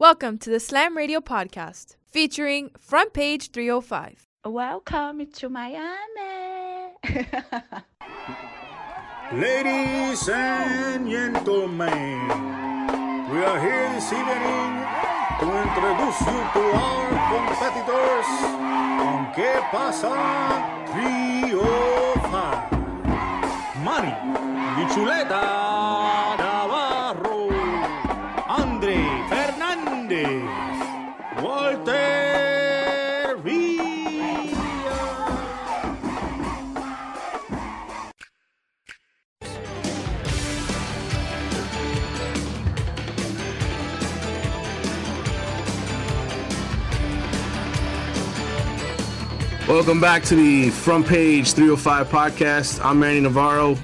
Welcome to the Slam Radio Podcast featuring Front Page 305. Welcome to Miami. Ladies and gentlemen, we are here this evening to introduce you to our competitors on ¿Qué pasa? 305. Manny, Bichuleta Navarro, Welcome back to the Front Page 305 podcast. I'm Manny Navarro,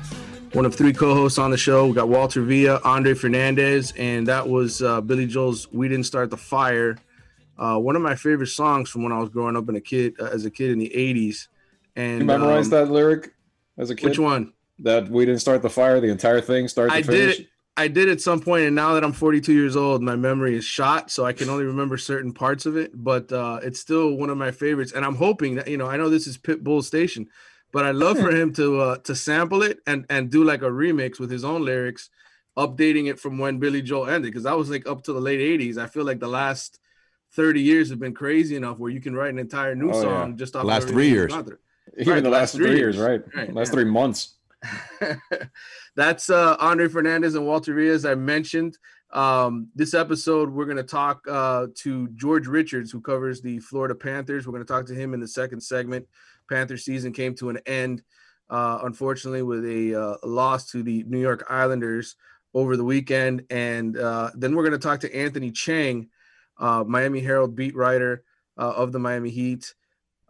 one of three co-hosts on the show. We got Walter Villa, Andre Fernandez, and that was uh, Billy Joel's "We Didn't Start the Fire." Uh, one of my favorite songs from when I was growing up in a kid, uh, as a kid in the '80s. And You memorized um, that lyric as a kid? Which one? That we didn't start the fire, the entire thing, start to I finish. did it. I did at some point, and now that I'm 42 years old, my memory is shot, so I can only remember certain parts of it. But uh, it's still one of my favorites, and I'm hoping that you know I know this is Pitbull Station, but I'd love for him to uh, to sample it and and do like a remix with his own lyrics, updating it from when Billy Joel ended, because that was like up to the late 80s. I feel like the last 30 years have been crazy enough where you can write an entire new Oh, yeah. song just off of Last three years. Even Right, the last three years, right? Right, last yeah. three months. That's uh, Andre Fernandez and Walter as I mentioned. Um, this episode, we're going to talk uh, to George Richards, who covers the Florida Panthers. We're going to talk to him in the second segment. Panther season came to an end, uh, unfortunately, with a uh, loss to the New York Islanders over the weekend. And uh, then we're going to talk to Anthony Chiang, uh, Miami Herald beat writer of the Miami Heat.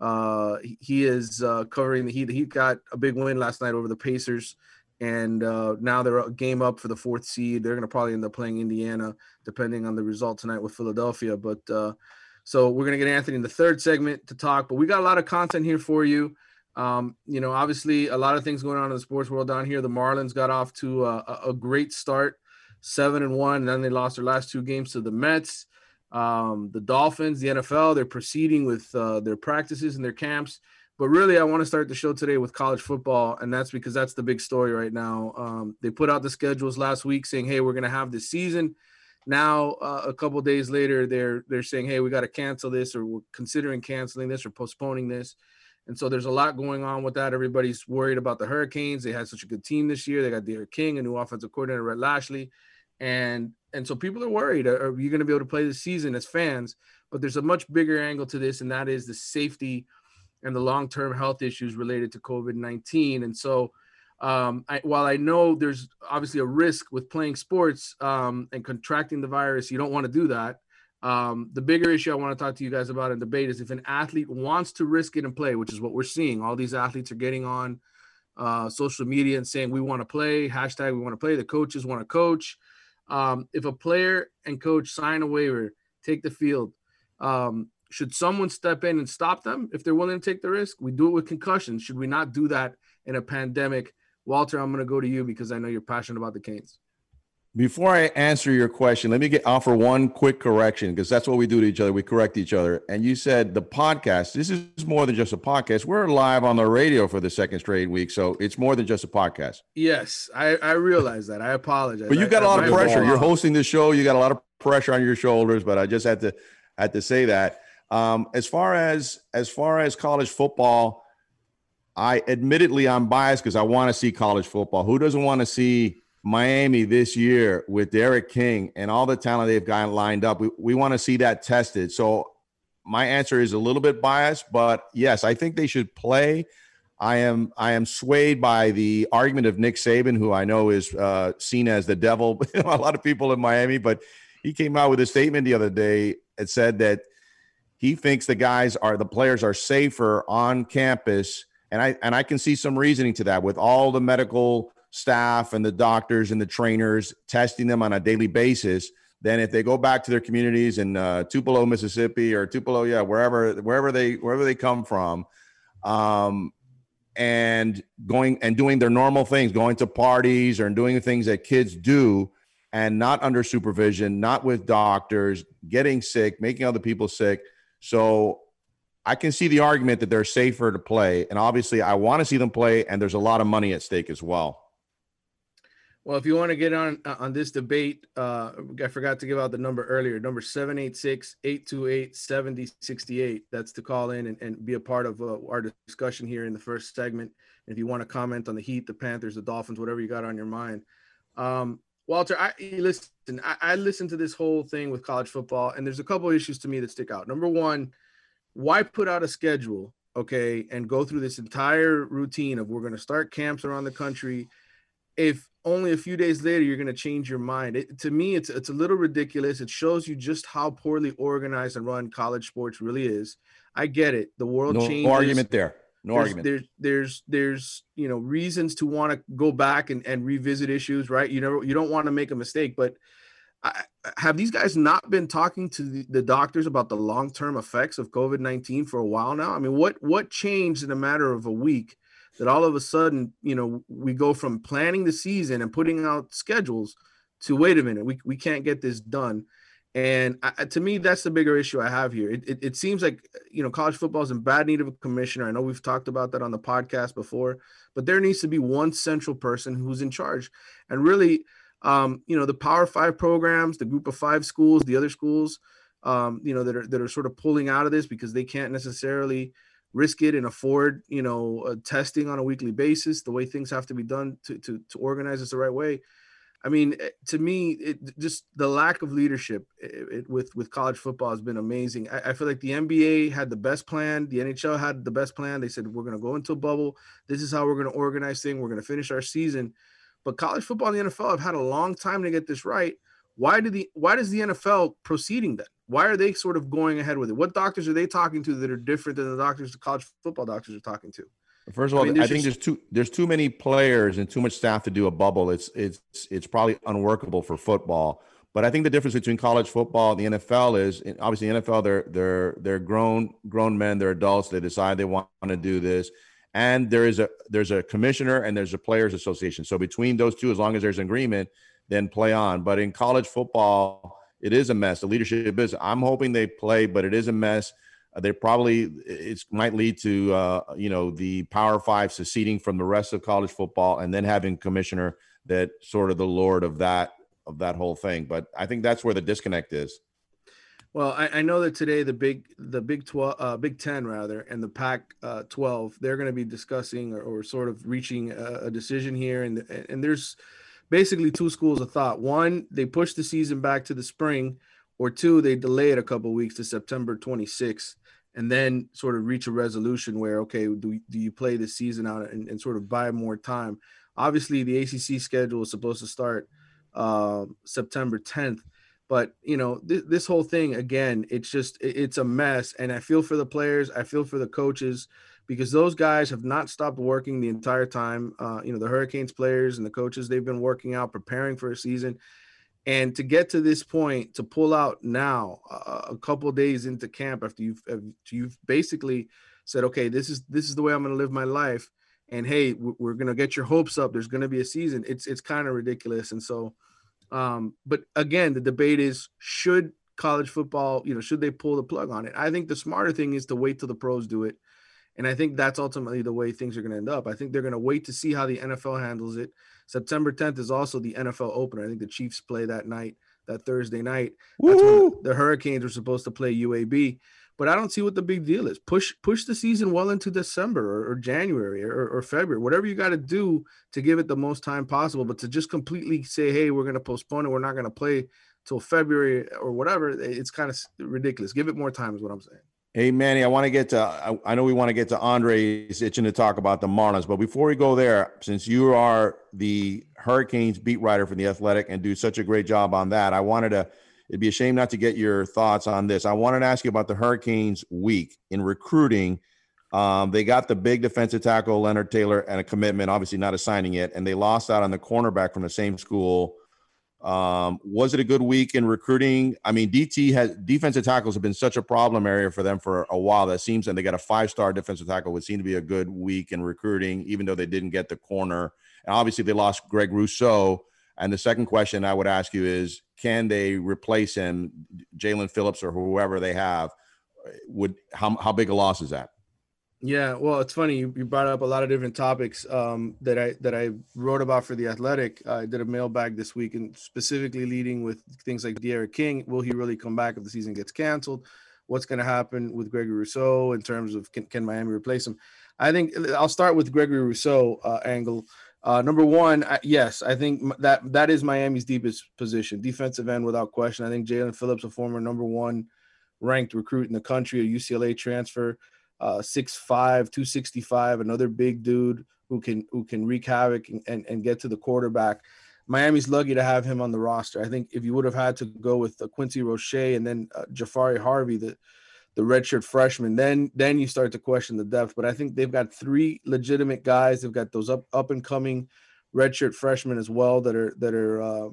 He- he is covering the Heat. Heat got a big win last night over the Pacers, and uh, now they're a game up for the fourth seed. They're going to probably end up playing Indiana, depending on the result tonight with Philadelphia. But uh, so we're going to get Anthony in the third segment to talk. But we got a lot of content here for you. Um, you know, obviously, a lot of things going on in the sports world down here. The Marlins got off to a, a- a great start, seven and one, and then they lost their last two games to the Mets um, the Dolphins, the NFL, they're proceeding with uh, their practices and their camps. But really, I want to start the show today with college football, and that's because that's the big story right now. Um, they put out the schedules last week saying, "Hey, we're going to have this season." Now, uh, a couple days later, they're they're saying, "Hey, we got to cancel this, or we're considering canceling this, or postponing this." And so there's a lot going on with that. Everybody's worried about the Hurricanes. They had such a good team this year. They got D'Eriq King, a new offensive coordinator, Rhett Lashlee and and so people are worried are, are you going to be able to play the season as fans but there's a much bigger angle to this and that is the safety and the long-term health issues related to covid-19 and so um, I, while i know there's obviously a risk with playing sports um, and contracting the virus you don't want to do that. Um, the bigger issue i want to talk to you guys about in debate is if an athlete wants to risk it and play which is what we're seeing. All these athletes are getting on uh, social media and saying we want to play hashtag we want to play the coaches want to coach. Um, if a player and coach sign a waiver, take the field, um, should someone step in and stop them if they're willing to take the risk? We do it with concussions. Should we not do that in a pandemic? Walter, I'm going to go to you because I know you're passionate about the Canes. Before I answer your question, let me get offer one quick correction because that's what we do to each other. We correct each other. And you said the podcast. This is more than just a podcast. We're live on the radio for the second straight week, so it's more than just a podcast. Yes, I, I realize that. I apologize. But you I- got a I- lot of pressure. You're hosting the show. You got a lot of pressure on your shoulders. But I just had to had to say that. Um, as far as as far as college football, I admittedly I'm biased because I want to see college football. Who doesn't want to see Miami this year with D'Eriq King and all the talent they've got lined up? We, we want to see that tested. So my answer is a little bit biased, but yes, I think they should play. I am I am swayed by the argument of Nick Saban, who I know is uh, seen as the devil. a lot of people in Miami, but he came out with a statement the other day and said that he thinks the guys are the players are safer on campus, and I and I can see some reasoning to that with all the medical staff and the doctors and the trainers testing them on a daily basis. Then if they go back to their communities in uh, Tupelo, Mississippi, or Tupelo, yeah, wherever wherever they wherever they come from, um, and going and doing their normal things, going to parties or doing things that kids do, and not under supervision, not with doctors, getting sick, making other people sick. So I can see the argument that they're safer to play. And obviously, I want to see them play, and there's a lot of money at stake as well. Well, if you want to get on uh, on this debate, uh, I forgot to give out the number earlier. Number 786-828-7068. That's to call in and, and be a part of uh, our discussion here in the first segment. If you want to comment on the Heat, the Panthers, the Dolphins, whatever you got on your mind. Um, Walter, I listen. I, I listened to this whole thing with college football, and there's a couple issues to me that stick out. Number one, why put out a schedule, okay, and go through this entire routine of we're going to start camps around the country if only a few days later you're going to change your mind. It, to me, it's it's a little ridiculous. It shows you just how poorly organized and run college sports really is. I get it. The world no, changes. No argument there. No there's, argument. There's there's there's you know reasons to want to go back and, and revisit issues, right? You know you don't want to make a mistake, but I, have these guys not been talking to the, the doctors about the long term effects of COVID nineteen for a while now? I mean, what what changed in a matter of a week? that all of a sudden, you know, we go from planning the season and putting out schedules to wait a minute, we, we can't get this done. And I, to me, that's the bigger issue I have here. It, it, it, seems like, you know, college football is in bad need of a commissioner. I know we've talked about that on the podcast before, but there needs to be one central person who's in charge. And really, um, you know, the Power Five programs, the Group of Five schools, the other schools, um, you know, that are that are sort of pulling out of this because they can't necessarily risk it and afford you know testing on a weekly basis the way things have to be done to, to, to organize this the right way i mean eh, to me it just the lack of leadership it, eh, it, with with college football has been amazing. I, I, feel like the nba had the best plan. The nhl had the best plan. They said we're going to go into a bubble. This is how we're going to organize things. We're going to finish our season. But college football and the nfl have had a long time to get this right. Why did the why does the nfl proceeding then? Why are they sort of going ahead with it? What doctors are they talking to that are different than the doctors the college football doctors are talking to? First of all, I, mean, I think just, there's too there's too many players and too much staff to do a bubble. It's it's it's probably unworkable for football. But I think the difference between college football and the NFL is obviously the NFL they're they're they're grown grown men, they're adults. They decide they want to do this, and there is a there's a commissioner and there's a players association. So between those two, as long as there's an agreement, then play on. But in college football, it is a mess. The leadership is. I'm hoping they play, but it is a mess. Uh, they probably it might lead to uh, you know the Power Five seceding from the rest of college football, and then having commissioner that sort of the lord of that of that whole thing. But I think that's where the disconnect is. Well, I, I know that today the big the Big Twelve, uh, Big Ten rather, and the Pac uh, twelve, they're going to be discussing or, or, sort of reaching a, a decision here, and and there's basically two schools of thought. One, they push the season back to the spring, or two, they delay it a couple weeks to September 26th, and then sort of reach a resolution where, okay, do, do you play the season out and, and sort of buy more time? Obviously, the ACC schedule is supposed to start uh, September 10th, but you know th- this whole thing again, it's just it's a mess, and I feel for the players, I feel for the coaches because those guys have not stopped working the entire time. Uh, you know, the Hurricanes players and the coaches, they've been working out, preparing for a season. And to get to this point, to pull out now, uh, a couple days into camp, after you've you've basically said, okay, this is this is the way I'm going to live my life, and hey, we're going to get your hopes up. There's going to be a season. It's it's kind of ridiculous. And so, um, but again, the debate is should college football, you know, should they pull the plug on it? I think the smarter thing is to wait till the pros do it and I think that's ultimately the way things are going to end up. I think they're going to wait to see how the NFL handles it. September 10th is also the NFL opener. I think the Chiefs play that night, that Thursday night. That's when the Hurricanes are supposed to play UAB. But I don't see what the big deal is. Push push the season well into December or, or January or, or February, whatever you got to do to give it the most time possible. But to just completely say, hey, we're going to postpone it, we're not going to play till February or whatever, it's kind of ridiculous. Give it more time, is what I'm saying. Hey Manny, I want to get to. I, I know we want to get to Andre's itching to talk about the Marlins, but before we go there, since you are the Hurricanes beat writer for the Athletic and do such a great job on that, I wanted to. It'd be a shame not to get your thoughts on this. I wanted to ask you about the Hurricanes week in recruiting. Um, they got the big defensive tackle Leonard Taylor and a commitment, obviously not assigning it, and they lost out on the cornerback from the same school um, was it a good week in recruiting? I mean, DT has defensive tackles have been such a problem area for them for a while. That seems, and they got a five star defensive tackle, would seem to be a good week in recruiting, even though they didn't get the corner. And obviously, they lost Greg Rousseau And the second question I would ask you is, can they replace him, Jaelan Phillips or whoever they have? Would how how big a loss is that? Yeah, well, it's funny you, you brought up a lot of different topics um, that I that I wrote about for the Athletic. I did a mailbag this week, and specifically leading with things like D'Eriq King. Will he really come back if the season gets canceled? What's going to happen with Gregory Rousseau in terms of can, can Miami replace him? I think I'll start with Gregory Rousseau uh, angle. Uh, number one, I, yes, I think that that is Miami's deepest position, defensive end without question. I think Jaelan Phillips, a former number one ranked recruit in the country, a UCLA transfer uh, 6'5", 265, another big dude who can who can wreak havoc and, and, and get to the quarterback. Miami's lucky to have him on the roster. I think if you would have had to go with uh, Quincy Roche and then uh, Jahfari Harvey, the the redshirt freshman, then then you start to question the depth. But I think they've got three legitimate guys. They've got those up up and coming redshirt freshmen as well that are that are uh,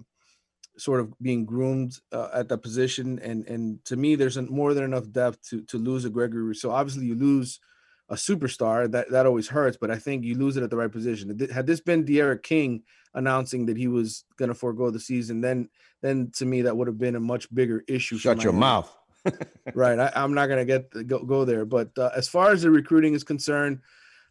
sort of being groomed uh, at that position. And and to me, there's more than enough depth to to lose a Gregory. So obviously, you lose a superstar that that always hurts. But I think you lose it at the right position. Had this been D'Eriq King announcing that he was going to forego the season, then then to me that would have been a much bigger issue. Shut your mouth. right, I, am not going to get go, go there. But uh, as far as the recruiting is concerned.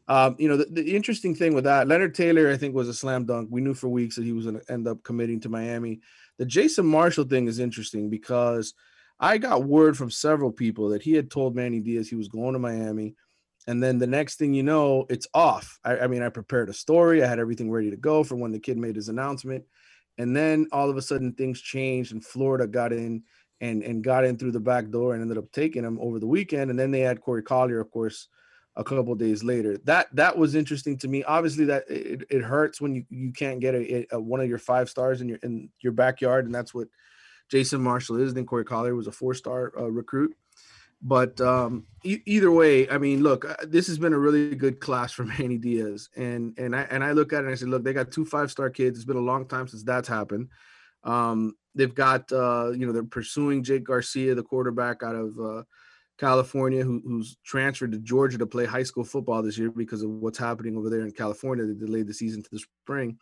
Um, you know, the, the, interesting thing with that, Leonard Taylor, I think, was a slam dunk. We knew for weeks that he was going to end up committing to Miami. The Jason Marshall thing is interesting because I got word from several people that he had told Manny Diaz he was going to Miami. And then the next thing you know, it's off. I, I, mean, I prepared a story, I had everything ready to go for when the kid made his announcement. And then all of a sudden things changed and Florida got in and, and got in through the back door and ended up taking him over the weekend. And then they had Corey Collier, of course, a couple days later. That that was interesting to me. Obviously, that it, it hurts when you, you can't get a, a, one of your five stars in your in your backyard, and that's what Jason Marshall is. Then Corey Collier was a four star uh, recruit. But um, e- either way, I mean, look, uh, this has been a really good class for Manny Diaz, and and I and I look at it and I said, look, they got two five star kids. It's been a long time since that's happened. Um, they've got uh, you know they're pursuing Jake Garcia, the quarterback out of uh, California who, who's transferred to Georgia to play high school football this year because of what's happening over there in California. They delayed the season to the spring.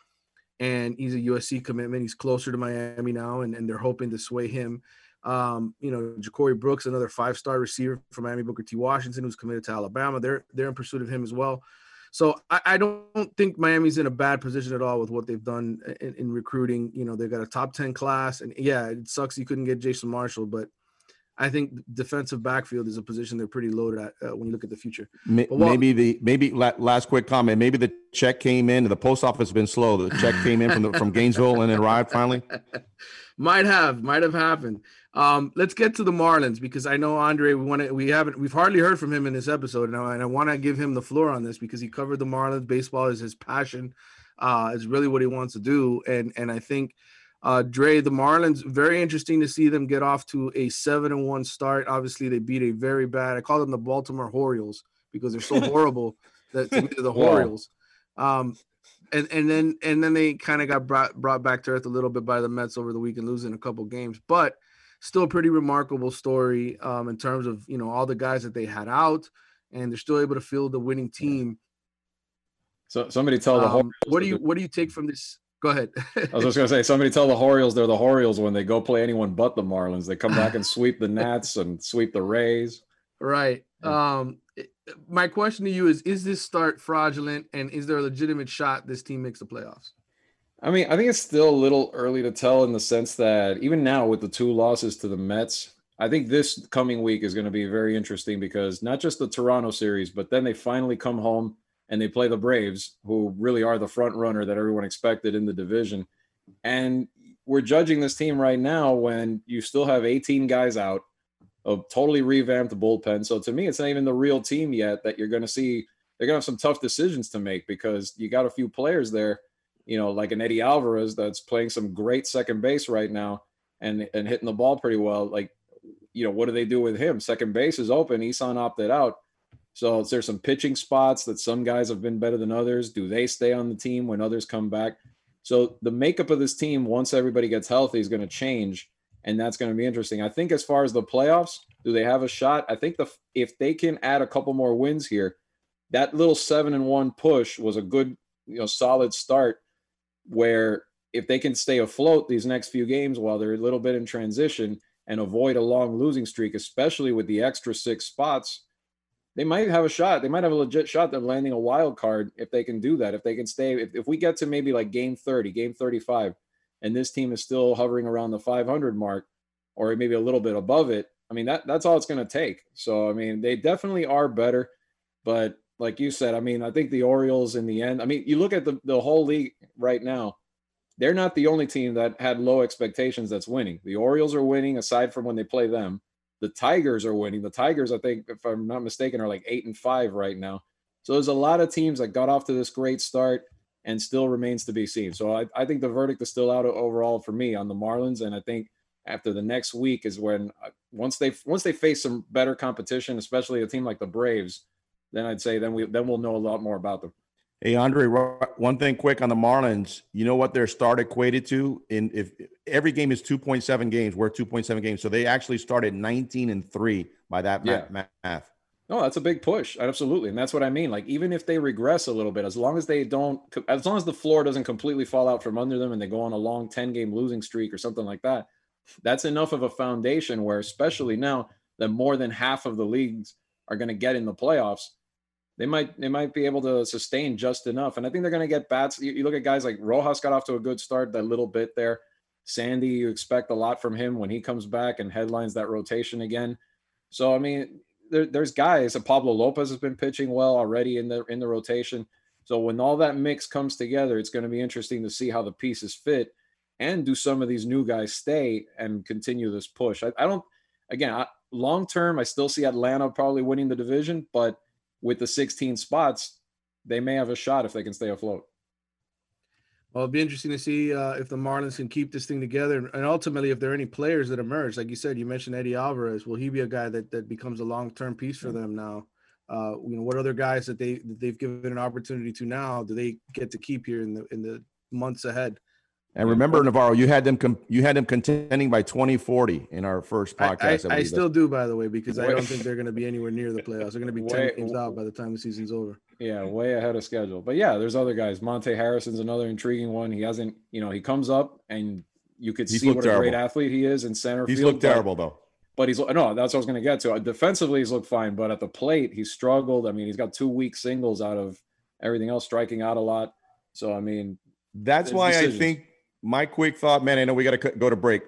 And he's a USC commitment. He's closer to Miami now, and, and they're hoping to sway him. Um, you know, JaCorey Brooks, another five-star receiver from Miami, Booker T. Washington, who's committed to Alabama. They're they're in pursuit of him as well. So I, I, don't think Miami's in a bad position at all with what they've done in, in, recruiting. You know, they've got a top 10 class. And yeah, it sucks you couldn't get Jason Marshall, but I think defensive backfield is a position they're pretty loaded at uh, when you look at the future. maybe the maybe last quick comment. Maybe the check came in. The post office has been slow. The check came in from the, from Gainesville and arrived finally. might have, might have happened. Um, let's get to the Marlins because I know Andre. We want to. We haven't. We've hardly heard from him in this episode, and I, and I want to give him the floor on this because he covered the Marlins. Baseball is his passion. Uh, is really what he wants to do, and and I think uh, Dre, the Marlins, very interesting to see them get off to a seven and one start. Obviously, they beat a very bad. I call them the Baltimore Orioles because they're so horrible that to me the Orioles. Um, and and then and then they kind of got brought brought back to earth a little bit by the Mets over the weekend, losing a couple games, but still a pretty remarkable story um, in terms of you know all the guys that they had out, and they're still able to field the winning team. So somebody tell the um, what do you what do you take from this Go ahead. I was just gonna say, somebody tell the Orioles they're the Orioles when they go play anyone but the Marlins. They come back and sweep the Nats and sweep the Rays. Right. Um, my question to you is: Is this start fraudulent, and is there a legitimate shot this team makes the playoffs? I mean, I think it's still a little early to tell in the sense that even now with the two losses to the Mets, I think this coming week is going to be very interesting because not just the Toronto series, but then they finally come home and they play the Braves, who really are the front runner that everyone expected in the division. And we're judging this team right now when you still have 18 guys out, a totally revamped bullpen. So to me, it's not even the real team yet that you're going to see. They're going to have some tough decisions to make because you got a few players there, you know, like an Eddie Alvarez that's playing some great second base right now and and hitting the ball pretty well. Like, you know, what do they do with him? Second base is open. Isan opted out so there's some pitching spots that some guys have been better than others. Do they stay on the team when others come back? So the makeup of this team, once everybody gets healthy, is going to change, and that's going to be interesting. I think as far as the playoffs, do they have a shot? I think the if they can add a couple more wins here, that little seven and one push was a good, you know, solid start where if they can stay afloat these next few games while they're a little bit in transition and avoid a long losing streak, especially with the extra six spots, they might have a shot. They might have a legit shot of landing a wild card if they can do that. If they can stay, if, if we get to maybe like game 30, game 35, and this team is still hovering around the 500 mark or maybe a little bit above it, I mean, that that's all it's going to take. So, I mean, they definitely are better. But like you said, I mean, I think the Orioles in the end, I mean, you look at the, the whole league right now, they're not the only team that had low expectations that's winning. The Orioles are winning aside from when they play them. The Tigers are winning. The Tigers, I think, if I'm not mistaken, are like eight and five right now. So there's a lot of teams that got off to this great start and still remains to be seen. So I, I think the verdict is still out overall for me on the Marlins. And I think after the next week is when uh, once they once they face some better competition, especially a team like the Braves, then I'd say then we then we'll know a lot more about them. Hey Andre, one thing quick on the Marlins. You know what their start equated to? In if every game is two point seven games, we're two point seven games, so they actually started nineteen and three by that yeah. math. No, that's a big push, absolutely, and that's what I mean. Like even if they regress a little bit, as long as they don't, as long as the floor doesn't completely fall out from under them, and they go on a long ten game losing streak or something like that, that's enough of a foundation where, especially now that more than half of the leagues are going to get in the playoffs they might they might be able to sustain just enough. And I think they're going to get bats. You, you, look at guys like Rojas got off to a good start, that little bit there. Sandy, you expect a lot from him when he comes back and headlines that rotation again. So I mean, there, there's guys. Uh, Pablo Lopez has been pitching well already in the in the rotation. So when all that mix comes together, it's going to be interesting to see how the pieces fit and do some of these new guys stay and continue this push. I, I don't. Again, long term, I still see Atlanta probably winning the division, but with the 16 spots, they may have a shot if they can stay afloat. Well, it'll be interesting to see uh, if the Marlins can keep this thing together, and ultimately, if there are any players that emerge. Like you said, you mentioned Eddie Alvarez. Will he be a guy that that becomes a long term piece for them now? Uh, you know, what other guys that they that they've given an opportunity to now do they get to keep here in the in the months ahead? And remember, Navarro, you had them com- you had them contending by 2040 in our first podcast. I, I, I still do, by the way, because I don't think they're going to be anywhere near the playoffs. They're going to be 10 games out by the time the season's over. Yeah, way ahead of schedule. But yeah, there's other guys. Monte Harrison's another intriguing one. He hasn't, you know, he comes up and you could he's see what terrible. a great athlete he is in center he's field. He's looked terrible though. But he's no, that's what I was going to get to. Defensively, he's looked fine, but at the plate, he's struggled. I mean, he's got two weak singles out of everything else, striking out a lot. So I mean, that's why decisions. I think my quick thought, man, I know we got to go to break.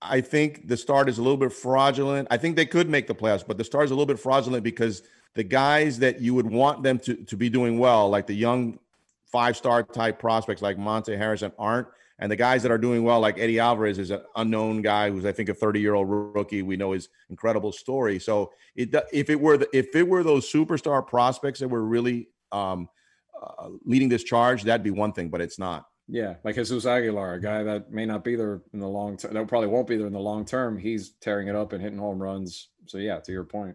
I think the start is a little bit fraudulent. I think they could make the playoffs, but the start is a little bit fraudulent because the guys that you would want them to, to be doing well, like the young five star type prospects like Monte Harrison, aren't. And the guys that are doing well, like Eddie Alvarez, is an unknown guy who's I think a 30 year old rookie. We know his incredible story. So it, if it were the, if it were those superstar prospects that were really um, uh, leading this charge, that'd be one thing, but it's not. Yeah, like Jesus Aguilar, a guy that may not be there in the long term, that probably won't be there in the long term. He's tearing it up and hitting home runs. So yeah, to your point.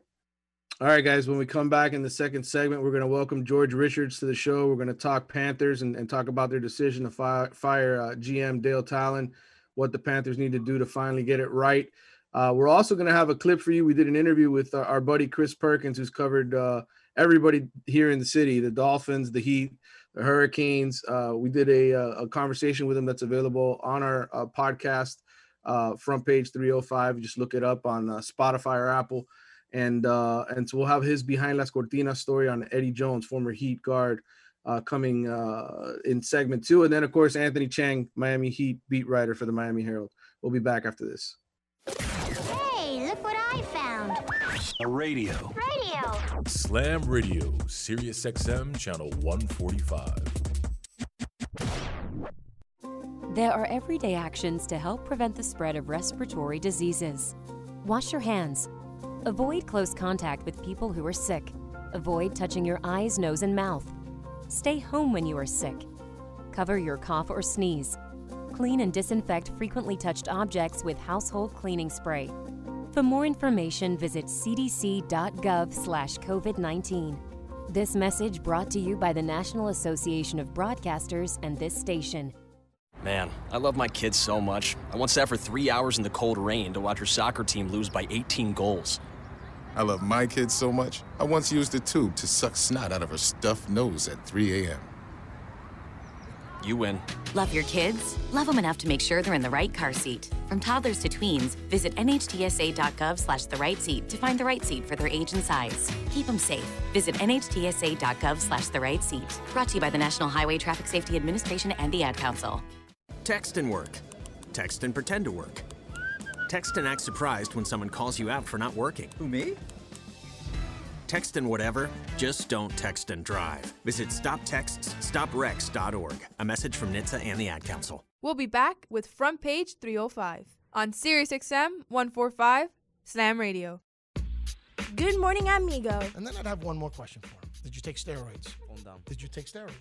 All right, guys. When we come back in the second segment, we're going to welcome George Richards to the show. We're going to talk Panthers and, and talk about their decision to fire, fire uh, GM Dale Tallon, what the Panthers need to do to finally get it right. Uh, we're also going to have a clip for you. We did an interview with our, our buddy Chris Perkins, who's covered uh, everybody here in the city, the Dolphins, the Heat, the Hurricanes. Uh, we did a, uh, a, conversation with him that's available on our uh, podcast, uh, front page 305. Just look it up on uh, Spotify or Apple. And uh, and so we'll have his behind Las Cortinas story on Eddie Jones, former Heat guard, coming in segment two. And then, of course, Anthony Chiang, Miami Heat beat writer for the Miami Herald. We'll be back after this. Hey, look what I found. A radio. Radio. Slam Radio, Sirius XM, channel 145. There are everyday actions to help prevent the spread of respiratory diseases. Wash your hands. Avoid close contact with people who are sick. Avoid touching your eyes, nose, and mouth. Stay home when you are sick. Cover your cough or sneeze. Clean and disinfect frequently touched objects with household cleaning spray. For more information, visit cdc.gov slash COVID-19. This message brought to you by the National Association of Broadcasters and this station. Man, I love my kids so much. I once sat for three hours in the cold rain to watch her soccer team lose by 18 goals. I love my kids so much, I once used a tube to suck snot out of her stuffed nose at 3 a.m. You win. Love your kids? Love them enough to make sure they're in the right car seat. From toddlers to tweens, visit nhtsa.gov slash the right seat to find the right seat for their age and size. Keep them safe. Visit nhtsa.gov slash the right seat. Brought to you by the National Highway Traffic Safety Administration and the Ad Council. Text and work. Text and pretend to work. Text and act surprised when someone calls you out for not working. Who, me? Text and whatever, just don't text and drive. Visit stoptextsstopwrecks.org. A message from NHTSA and the Ad Council. We'll be back with Front Page 305 on Sirius XM 145 Slam Radio. Good morning, amigo. And then I'd have one more question for him. Did you take steroids? Calm down. Did you take steroids?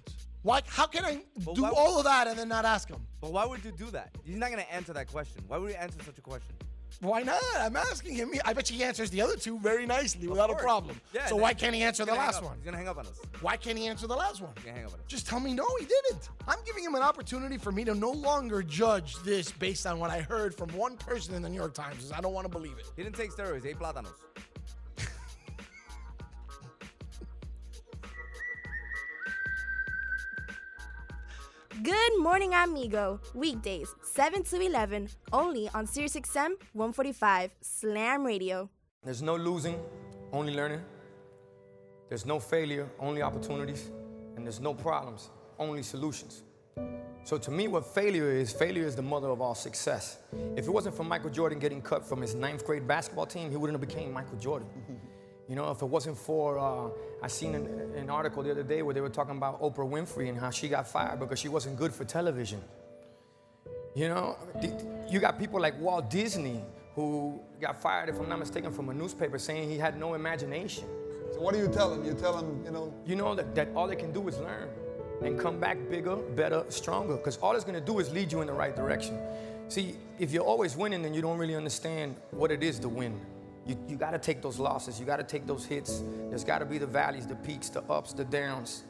Why? How can I But do why- all of that and then not ask him? But why would you do that? He's not gonna answer that question. Why would you answer such a question? Why not? I'm asking him. I bet you he answers the other two very nicely without a problem. Yeah, so why can't he answer the last one? He's gonna hang up on us. Why can't he answer the last one? He's gonna hang up on us. Just tell me no, he didn't. I'm giving him an opportunity for me to no longer judge this based on what I heard from one person in the New York Times. I don't want to believe it. He didn't take steroids. He ate plátanos. Good morning, amigo. Weekdays, 7 to 11, only on Sirius XM 145 Slam Radio. There's no losing, only learning. There's no failure, only opportunities. And there's no problems, only solutions. So to me, what failure is, failure is the mother of all success. If it wasn't for Michael Jordan getting cut from his ninth grade basketball team, he wouldn't have became Michael Jordan. You know, if it wasn't for, uh, I seen an, an article the other day where they were talking about Oprah Winfrey and how she got fired because she wasn't good for television. You know, you got people like Walt Disney who got fired, if I'm not mistaken, from a newspaper saying he had no imagination. So what do you tell him? You tell him, you know, You know that, that all they can do is learn and come back bigger, better, stronger. Because all it's gonna do is lead you in the right direction. See, if you're always winning, then you don't really understand what it is to win. You, you gotta take those losses, you gotta take those hits. There's gotta be the valleys, the peaks, the ups, the downs.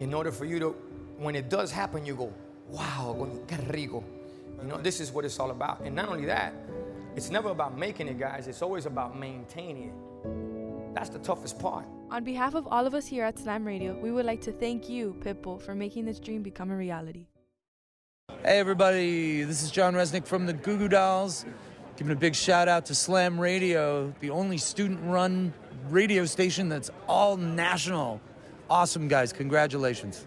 In order for you to, when it does happen, you go, wow, qué rico. You know, this is what it's all about. And not only that, it's never about making it, guys, it's always about maintaining it. That's the toughest part. On behalf of all of us here at Slam Radio, we would like to thank you, Pitbull, for making this dream become a reality. Hey everybody, this is John Rzeznik from the Goo Goo Dolls. Giving a big shout out to Slam Radio, the only student run radio station that's all national. Awesome guys, congratulations.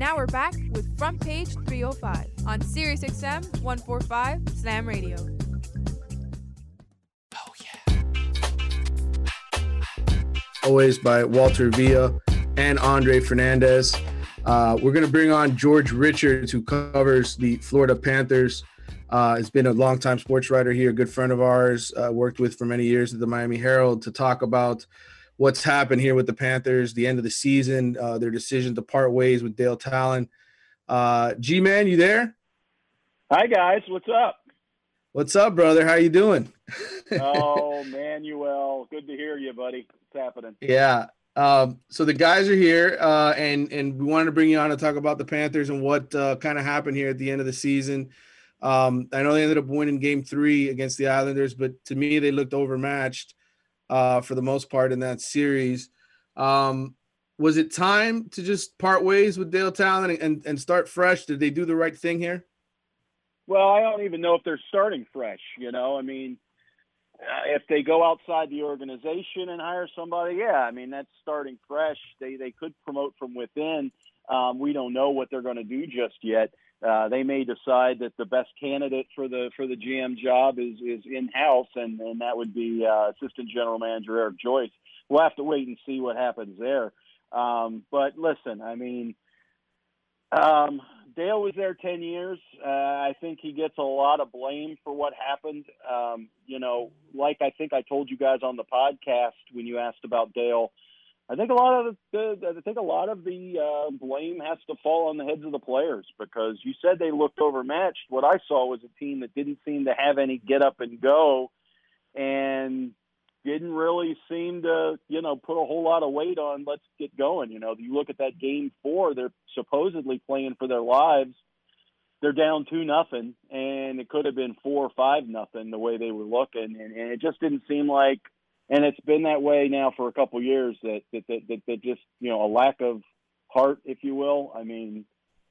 Now we're back with Front Page 305 on Sirius XM 145 Slam Radio. Oh, yeah. Always by Walter Villa and Andre Fernandez. Uh, we're going to bring on George Richards, who covers the Florida Panthers. Uh, has been a longtime sports writer here, a good friend of ours, uh, worked with for many years at the Miami Herald to talk about what's happened here with the Panthers, the end of the season, uh, their decision to part ways with Dale Tallon. Uh, G-Man, you there? Hi guys, what's up? What's up, brother? How you doing? oh, Manuel, good to hear you, buddy. What's happening? Yeah. Um, so the guys are here, uh, and and we wanted to bring you on to talk about the Panthers and what uh, kind of happened here at the end of the season. Um, I know they ended up winning Game Three against the Islanders, but to me they looked overmatched uh, for the most part in that series. Um, was it time to just part ways with Dale Tallon and, and, and start fresh? Did they do the right thing here? Well, I don't even know if they're starting fresh. You know, I mean, uh, if they go outside the organization and hire somebody, yeah, I mean that's starting fresh. They they could promote from within. Um, we don't know what they're going to do just yet. Uh, they may decide that the best candidate for the for the GM job is is in house, and and that would be uh, assistant general manager Eric Joyce. We'll have to wait and see what happens there. Um, but listen, I mean, um, Dale was there 10 years. Uh, I think he gets a lot of blame for what happened. Um, you know, like I think I told you guys on the podcast when you asked about Dale, I think a lot of the, I think a lot of the uh, blame has to fall on the heads of the players because you said they looked overmatched. What I saw was a team that didn't seem to have any get up and go, and didn't really seem to, you know, put a whole lot of weight on let's get going. You know, you look at that game four, they're supposedly playing for their lives. They're down two nothing, and it could have been four or five nothing the way they were looking, and, and it just didn't seem like and it's been that way now for a couple years. That that, that that that just you know a lack of heart, if you will. I mean,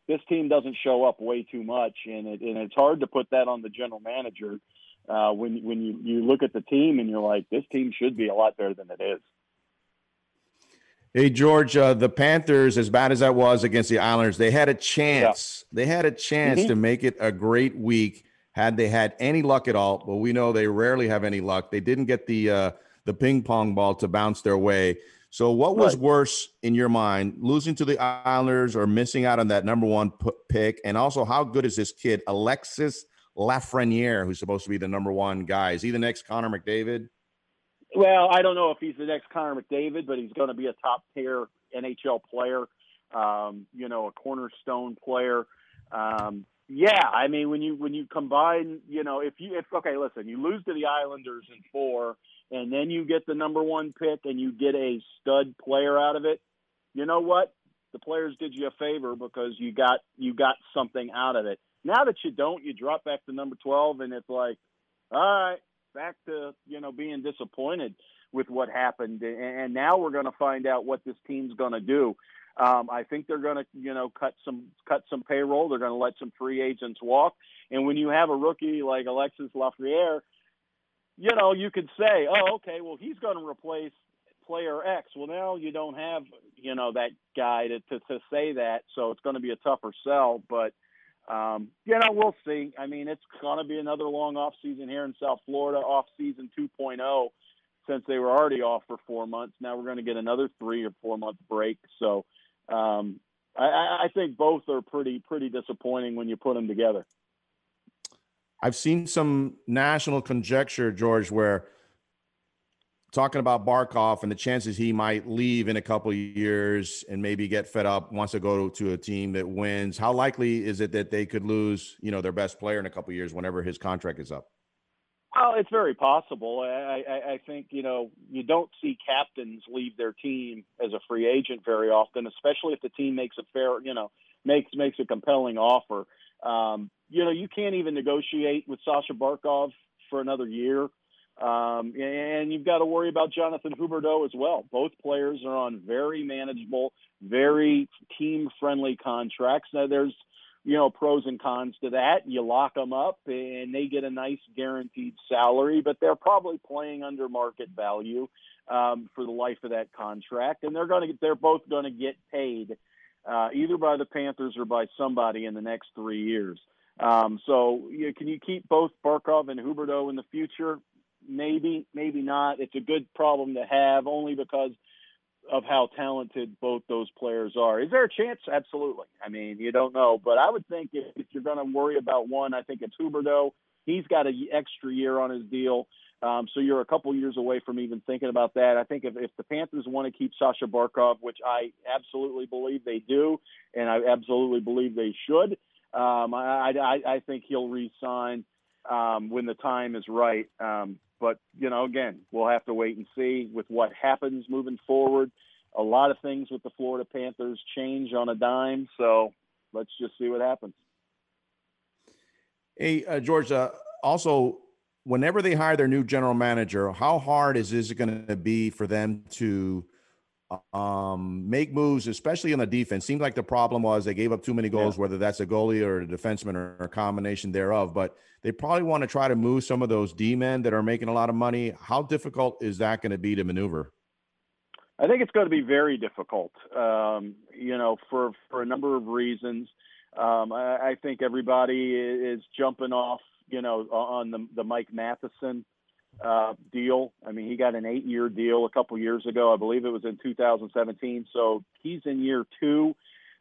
this team doesn't show up way too much, and it and it's hard to put that on the general manager uh, when when you you look at the team and you're like, this team should be a lot better than it is. Hey George, uh, the Panthers, as bad as that was against the Islanders, they had a chance. Yeah. They had a chance mm-hmm. to make it a great week had they had any luck at all. But we know they rarely have any luck. They didn't get the uh, the ping pong ball to bounce their way. So, what was right. worse in your mind, losing to the Islanders or missing out on that number one p- pick? And also, how good is this kid, Alexis Lafreniere, who's supposed to be the number one guy? Is he the next Connor McDavid? Well, I don't know if he's the next Connor McDavid, but he's going to be a top tier NHL player. Um, you know, a cornerstone player. Um, yeah, I mean, when you when you combine, you know, if you if okay, listen, you lose to the Islanders in four, and then you get the number one pick, and you get a stud player out of it. You know what? The players did you a favor because you got you got something out of it. Now that you don't, you drop back to number twelve, and it's like, all right, back to you know being disappointed with what happened, and now we're going to find out what this team's going to do. Um, I think they're going to you know cut some cut some payroll. They're going to let some free agents walk, and when you have a rookie like Alexis Lafreniere, you know you could say, oh okay, well he's going to replace player X. Well now you don't have you know that guy to to, to say that, so it's going to be a tougher sell, but. Um, you know, we'll see. I mean, it's going to be another long off season here in South Florida, off season 2.0, since they were already off for four months. Now we're going to get another three or four month break. So um, I, I think both are pretty pretty disappointing when you put them together. I've seen some national conjecture, George, where talking about Barkov and the chances he might leave in a couple years and maybe get fed up, wants to go to, to, a team that wins. How likely is it that they could lose, you know, their best player in a couple years whenever his contract is up? Well, it's very possible. I, I, I think you know you don't see captains leave their team as a free agent very often, especially if the team makes a fair, you know, makes makes a compelling offer. Um, you know, you can't even negotiate with Sasha Barkov for another year. Um, and you've got to worry about Jonathan Huberdeau as well. Both players are on very manageable, very team friendly contracts. Now, there's, you know, pros and cons to that. You lock them up and they get a nice guaranteed salary, but they're probably playing under market value um, for the life of that contract. And they're going to, they're both going to get paid uh, either by the Panthers or by somebody in the next three years. Um, so you know, can you keep both Barkov and Huberdeau in the future? maybe, maybe not. It's a good problem to have only because of how talented both those players are. Is there a chance? Absolutely. I mean, you don't know, but I would think if, if you're going to worry about one, I think it's Huberdeau. He's got an extra year on his deal. Um, so you're a couple years away from even thinking about that. I think if, if the Panthers want to keep Sasha Barkov, which I absolutely believe they do, and I absolutely believe they should, um, I, I, I think he'll re-sign um, when the time is right. Um, but, you know, again, we'll have to wait and see with what happens moving forward. A lot of things with the Florida Panthers change on a dime. So let's just see what happens. Hey, uh, George, uh, also, whenever they hire their new general manager, how hard is is it going to be for them to um, make moves, especially on the defense? Seems like the problem was they gave up too many goals, yeah. whether that's a goalie or a defenseman or a combination thereof. But they probably want to try to move some of those D men that are making a lot of money. How difficult is that going to be to maneuver? I think it's going to be very difficult. Um, you know, for for a number of reasons. Um, I, I think everybody is jumping off, you know, on the the Mike Matheson uh, deal. I mean, he got an eight year deal a couple years ago. I believe it was in 2017. So he's in year two.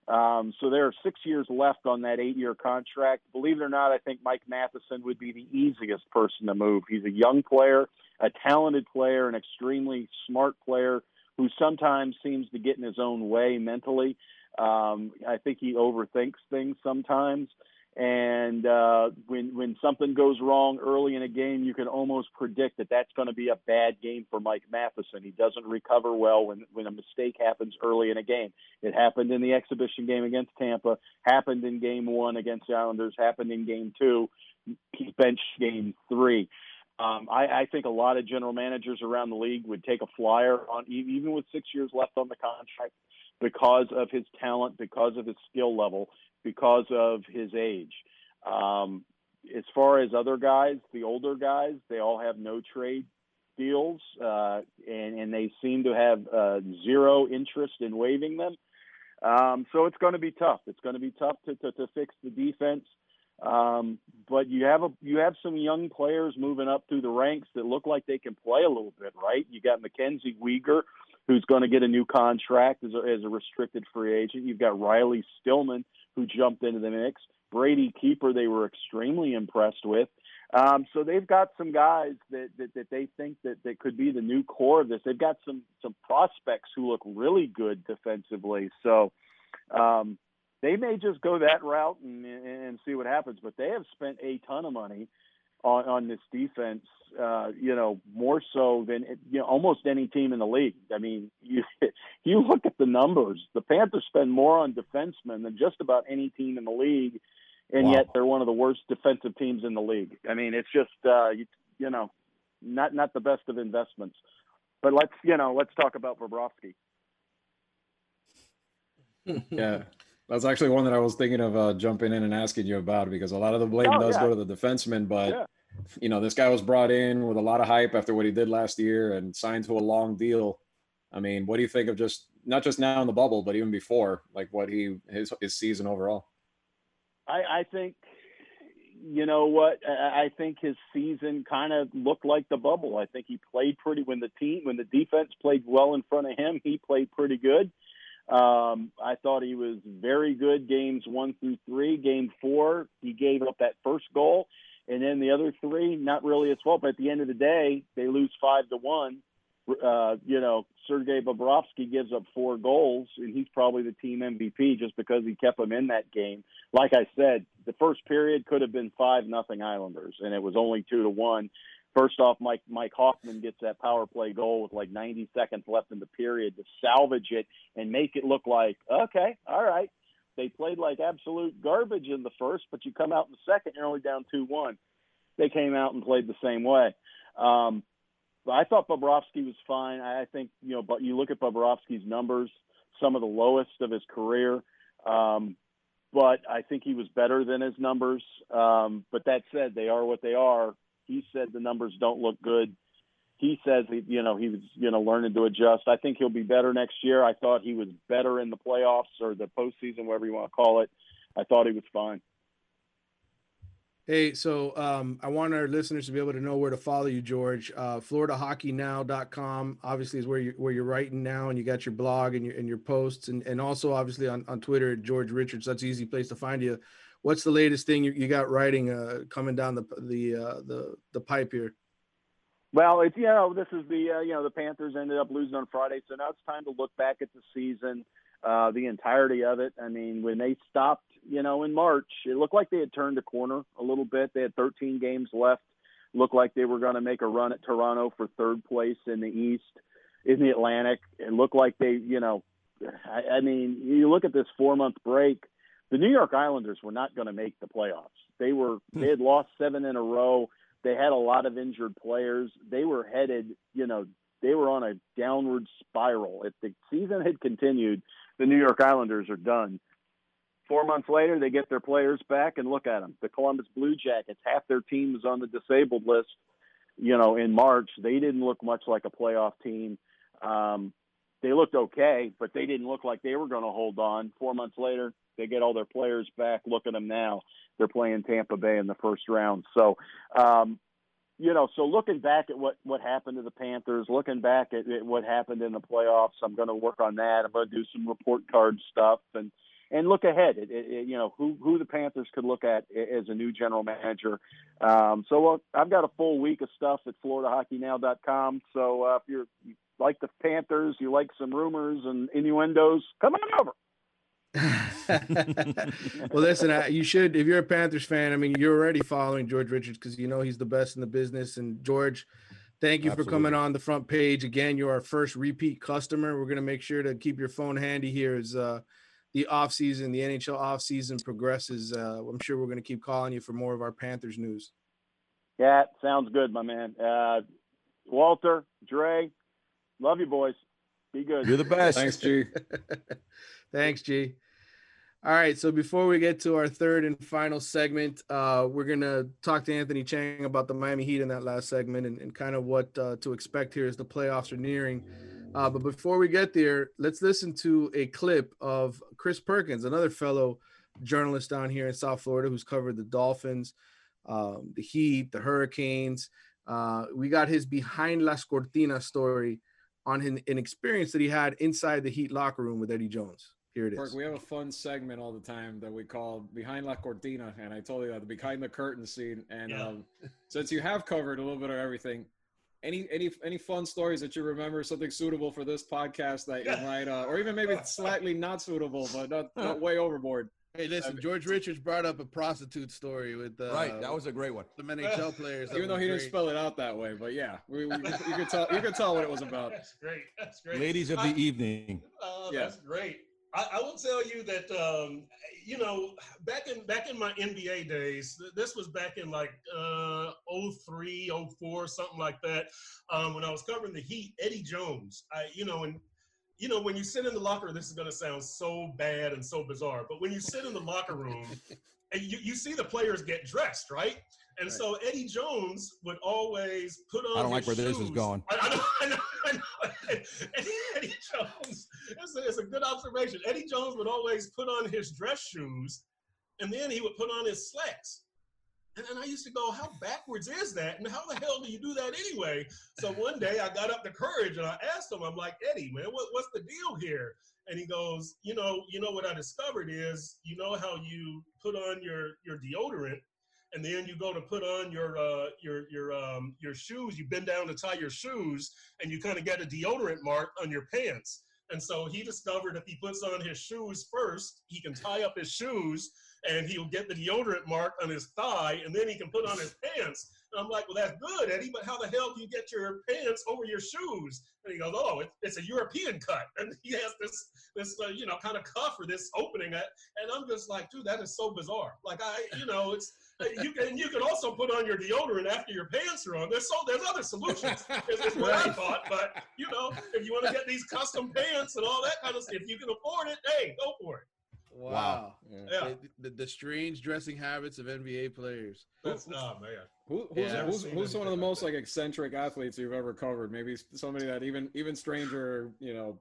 Um, so there are six years left on that eight year contract. Believe it or not, I think Mike Matheson would be the easiest person to move. He's a young player, a talented player, an extremely smart player who sometimes seems to get in his own way mentally. Um, I think he overthinks things sometimes. And uh, when when something goes wrong early in a game, you can almost predict that that's going to be a bad game for Mike Matheson. He doesn't recover well when when a mistake happens early in a game. It happened in the exhibition game against Tampa, happened in Game One against the Islanders, happened in Game Two. He benched Game Three. Um, I, I think a lot of general managers around the league would take a flyer on even with six years left on the contract because of his talent, because of his skill level, because of his age. Um, as far as other guys, the older guys, they all have no trade deals, uh, and, and they seem to have uh, zero interest in waiving them. Um, so it's going to be tough. It's going to be tough to, to, to fix the defense. Um, but you have a you have some young players moving up through the ranks that look like they can play a little bit, right? You got Mackenzie Weegar, who's going to get a new contract as a, as a restricted free agent. You've got Riley Stillman, who jumped into the mix. Brady Keeper, they were extremely impressed with. Um, so they've got some guys that, that, that they think that, that could be the new core of this. They've got some some prospects who look really good defensively. So um, they may just go that route and, and see what happens. But they have spent a ton of money on, on this defense. Uh, you know, more so than you know almost any team in the league. I mean, you you look at the numbers. The Panthers spend more on defensemen than just about any team in the league and Wow. yet they're one of the worst defensive teams in the league. I mean, it's just uh, you, you know, not not the best of investments. But let's you know, let's talk about Bobrovsky. yeah. That's actually one that I was thinking of uh, jumping in and asking you about because a lot of the blame Oh, does yeah. go to the defenseman, but Yeah. you know, this guy was brought in with a lot of hype after what he did last year and signed to a long deal. I mean, what do you think of just not just now in the bubble, but even before, like what he his his season overall? I, I think, you know what? I, I think his season kind of looked like the bubble. I think he played pretty when the team, when the defense played well in front of him, he played pretty good. Um, I thought he was very good games one through three. Game four, he gave up that first goal, and then the other three, not really his fault. But at the end of the day, they lose five to one. Uh, you know, Sergei Bobrovsky gives up four goals, and he's probably the team MVP just because he kept them in that game. Like I said, the first period could have been five nothing Islanders, and it was only two to one. First off, Mike Mike Hoffman gets that power play goal with like 90 seconds left in the period to salvage it and make it look like okay, all right. They played like absolute garbage in the first, but you come out in the second, you're only down two one. They came out and played the same way. Um, but I thought Bobrovsky was fine. I think you know, but you look at Bobrovsky's numbers, some of the lowest of his career. Um, but I think he was better than his numbers. Um, but that said, they are what they are. He said the numbers don't look good. He says you know he was you know learning to adjust. I think he'll be better next year. I thought he was better in the playoffs or the postseason, whatever you want to call it. I thought he was fine. Hey, so um, I want our listeners to be able to know where to follow you, George. Uh, FloridaHockeyNow.com obviously is where you where you're writing now, and you got your blog and your and your posts, and and also obviously on, on Twitter, George Richards. That's an easy place to find you. What's the latest thing you, you got writing uh, coming down the the uh, the the pipe here? Well, it's you know this is the uh, you know the Panthers ended up losing on Friday, so now it's time to look back at the season, uh, the entirety of it. I mean, when they stopped, you know, in March, it looked like they had turned a corner a little bit. They had 13 games left. Looked like they were going to make a run at Toronto for third place in the East, in the Atlantic. It looked like they, you know, I, I mean, you look at this four month break. The New York Islanders were not going to make the playoffs. They were they had lost seven in a row. They had a lot of injured players. They were headed, you know, they were on a downward spiral. If the season had continued, the New York Islanders are done. Four months later, they get their players back, and look at them. The Columbus Blue Jackets, half their team was on the disabled list. You know, in March, they didn't look much like a playoff team. Um, they looked okay, but they didn't look like they were going to hold on. Four months later, they get all their players back. Look at them now; they're playing Tampa Bay in the first round. So, um, you know, so looking back at what what happened to the Panthers, looking back at, at what happened in the playoffs, I'm going to work on that. I'm going to do some report card stuff and and look ahead. At, you know, who who the Panthers could look at as a new general manager. Um, so uh, I've got a full week of stuff at FloridaHockeyNow.com. So uh, if you're you like the Panthers, you like some rumors and innuendos, come on over. well, listen, I- you should if you're a Panthers fan. I mean, you're already following George Richards because you know he's the best in the business. And George, thank you for coming on the front page again. You're our first repeat customer. We're gonna make sure to keep your phone handy here as uh, the off season, the NHL off season progresses. Uh, I'm sure we're gonna keep calling you for more of our Panthers news. Yeah, sounds good, my man. Uh, Walter, Dre, love you boys. Be good. You're the best. Thanks, G. Thanks, G. All right, so before we get to our third and final segment, uh, we're gonna talk to Anthony Chiang about the Miami Heat in that last segment and, and kind of what uh, to expect here as the playoffs are nearing. Uh, but before we get there, let's listen to a clip of Chris Perkins, another fellow journalist down here in South Florida who's covered the Dolphins, um, the Heat, the Hurricanes. Uh, we got his behind las cortinas story on an, an experience that he had inside the Heat locker room with Eddie Jones. Here it is. Mark, we have a fun segment all the time that we call Behind La Cortina, and I told you that the behind the curtain scene. And Yeah. um, since you have covered a little bit of everything, any any any fun stories that you remember, something suitable for this podcast that you might, uh, or even maybe slightly not suitable, but not, not way overboard. Hey, listen, George Richards brought up a prostitute story with uh, Right, that was a great one. Some NHL players. Even though was he didn't great. spell it out that way, but yeah, we, we, you could tell you could tell what it was about. That's great. That's great. Ladies of I- the evening. Oh, Yeah. that's great. I, I will tell you that um, you know back in back in my NBA days, th- this was back in like uh, 03, 04, something like that. Um, when I was covering the Heat, Eddie Jones. I you know and you know when you sit in the locker, this is going to sound so bad and so bizarre, but when you sit in the locker room and you, you see the players get dressed, right? And so Eddie Jones would always put on. I don't like where this is going. I, know, I know, I know. Eddie, Eddie Jones. It's a, it's a good observation. Eddie Jones would always put on his dress shoes, and then he would put on his slacks. And then I used to go, how backwards is that? And how the hell do you do that anyway? So one day I got up the courage and I asked him, I'm like, Eddie, man, what, what's the deal here? And he goes, you know, you know what I discovered is, you know how you put on your your deodorant, and then you go to put on your uh, your your um, your shoes. You bend down to tie your shoes, and you kind of get a deodorant mark on your pants. And so he discovered if he puts on his shoes first, he can tie up his shoes and he'll get the deodorant mark on his thigh, and then he can put on his pants. And I'm like, well, that's good, Eddie, but how the hell do you get your pants over your shoes? And he goes, oh, it, it's a European cut, and he has this this uh, you know kind of cuff or this opening, at, and I'm just like, dude, that is so bizarre. Like I, you know, it's you can you can also put on your deodorant after your pants are on. There's so there's other solutions. Is, is what I thought, but you know, if you want to get these custom pants and all that kind of stuff, if you can afford it, hey, go for it. Wow. Yeah. The, the strange dressing habits of NBA players. That's oh man. Who, who's Yeah. who's, who's one of the most like eccentric athletes you've ever covered? Maybe somebody that even even stranger, you know,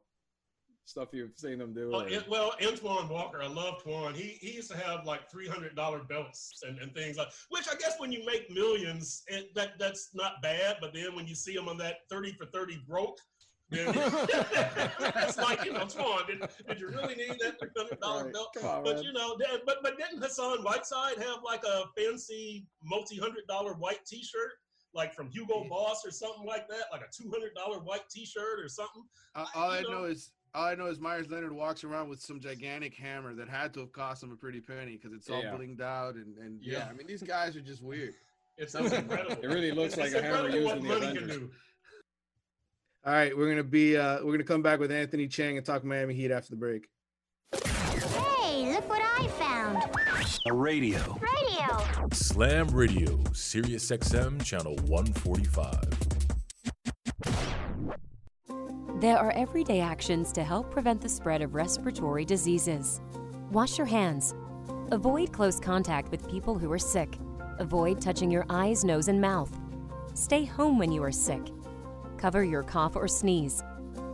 stuff you've seen them do. Well, or- it, well, Antoine Walker, I love Twan. He he used to have like three hundred dollar belts and, and things like. Which I guess when you make millions, it, that that's not bad. But then when you see him on that thirty for thirty broke, then it's like you know, Twan, did, did you really need that three hundred dollar Right. belt? Come on, but man. you know, but but didn't Hassan Whiteside have like a fancy multi hundred dollar white T shirt? Like from Hugo Boss or something like that, like a two hundred dollar white T-shirt or something. Uh, all I you know know- is all I know is Meyers Leonard walks around with some gigantic hammer that had to have cost him a pretty penny because it's all Yeah. blinged out and and yeah. Yeah. I mean these guys are just weird. It's, it's incredible. It really looks It's like a hammer used in the Avengers. Do. All right, we're gonna be uh we're gonna come back with Anthony Chiang and talk Miami Heat after the break. Hey, look what I found. A radio. Radio. Slam Radio, Sirius XM, channel 145. There are everyday actions to help prevent the spread of respiratory diseases. Wash your hands. Avoid close contact with people who are sick. Avoid touching your eyes, nose, and mouth. Stay home when you are sick. Cover your cough or sneeze.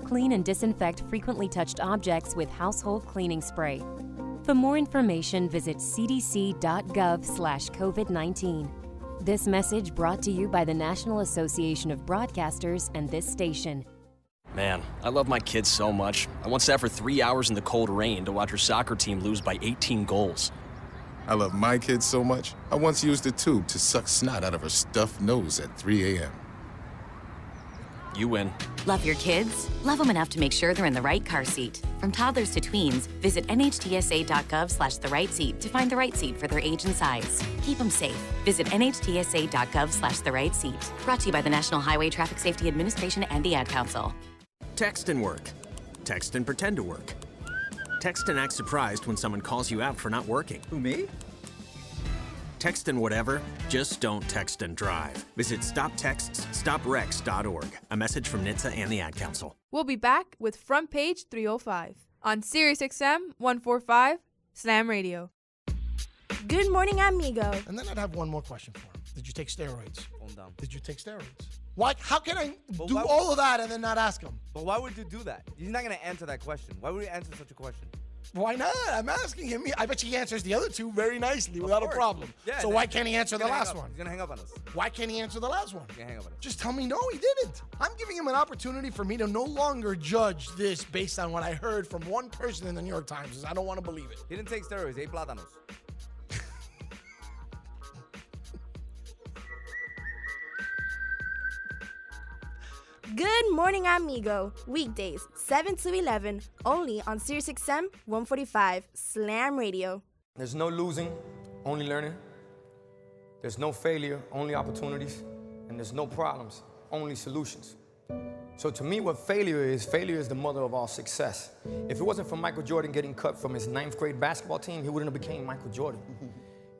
Clean and disinfect frequently touched objects with household cleaning spray. For more information, visit cdc.gov/covid19. This message brought to you by the National Association of Broadcasters and this station. Man, I love my kids so much. I once sat for three hours in the cold rain to watch her soccer team lose by 18 goals. I love my kids so much, I once used a tube to suck snot out of her stuffed nose at 3 a.m. You win. Love your kids? Love them enough to make sure they're in the right car seat. From toddlers to tweens, visit nhtsa.gov slash the right seat to find the right seat for their age and size. Keep them safe. Visit nhtsa.gov slash the right seat. Brought to you by the National Highway Traffic Safety Administration and the Ad Council. Text and work. Text and pretend to work. Text and act surprised when someone calls you out for not working. Who, me? Text and whatever, just don't text and drive. Visit stoptextsstopwrecks.org. A message from NHTSA and the Ad Council. We'll be back with Front Page 305 on SiriusXM 145 Slam Radio. Good morning, amigo. And then I'd have one more question for him. Did you take steroids? Calm down. Did you take steroids? Why? How can I But do why- all of that and then not ask him? But why would you do that? He's not gonna answer that question. Why would you answer such a question? Why not? I'm asking him. I bet he answers the other two very nicely without a problem. Yeah, so why can't he answer the last one? He's gonna hang up on us. Why can't he answer the last one? He's gonna hang up on us. Just tell me no, he didn't. I'm giving him an opportunity for me to no longer judge this based on what I heard from one person in the New York Times. I don't want to believe it. He didn't take steroids. He ate plátanos. Good morning, amigo. Weekdays, 7 to 11, only on SiriusXM 145 Slam Radio. There's no losing, only learning. There's no failure, only opportunities. And there's no problems, only solutions. So to me, what failure is, failure is the mother of all success. If it wasn't for Michael Jordan getting cut from his ninth grade basketball team, he wouldn't have became Michael Jordan.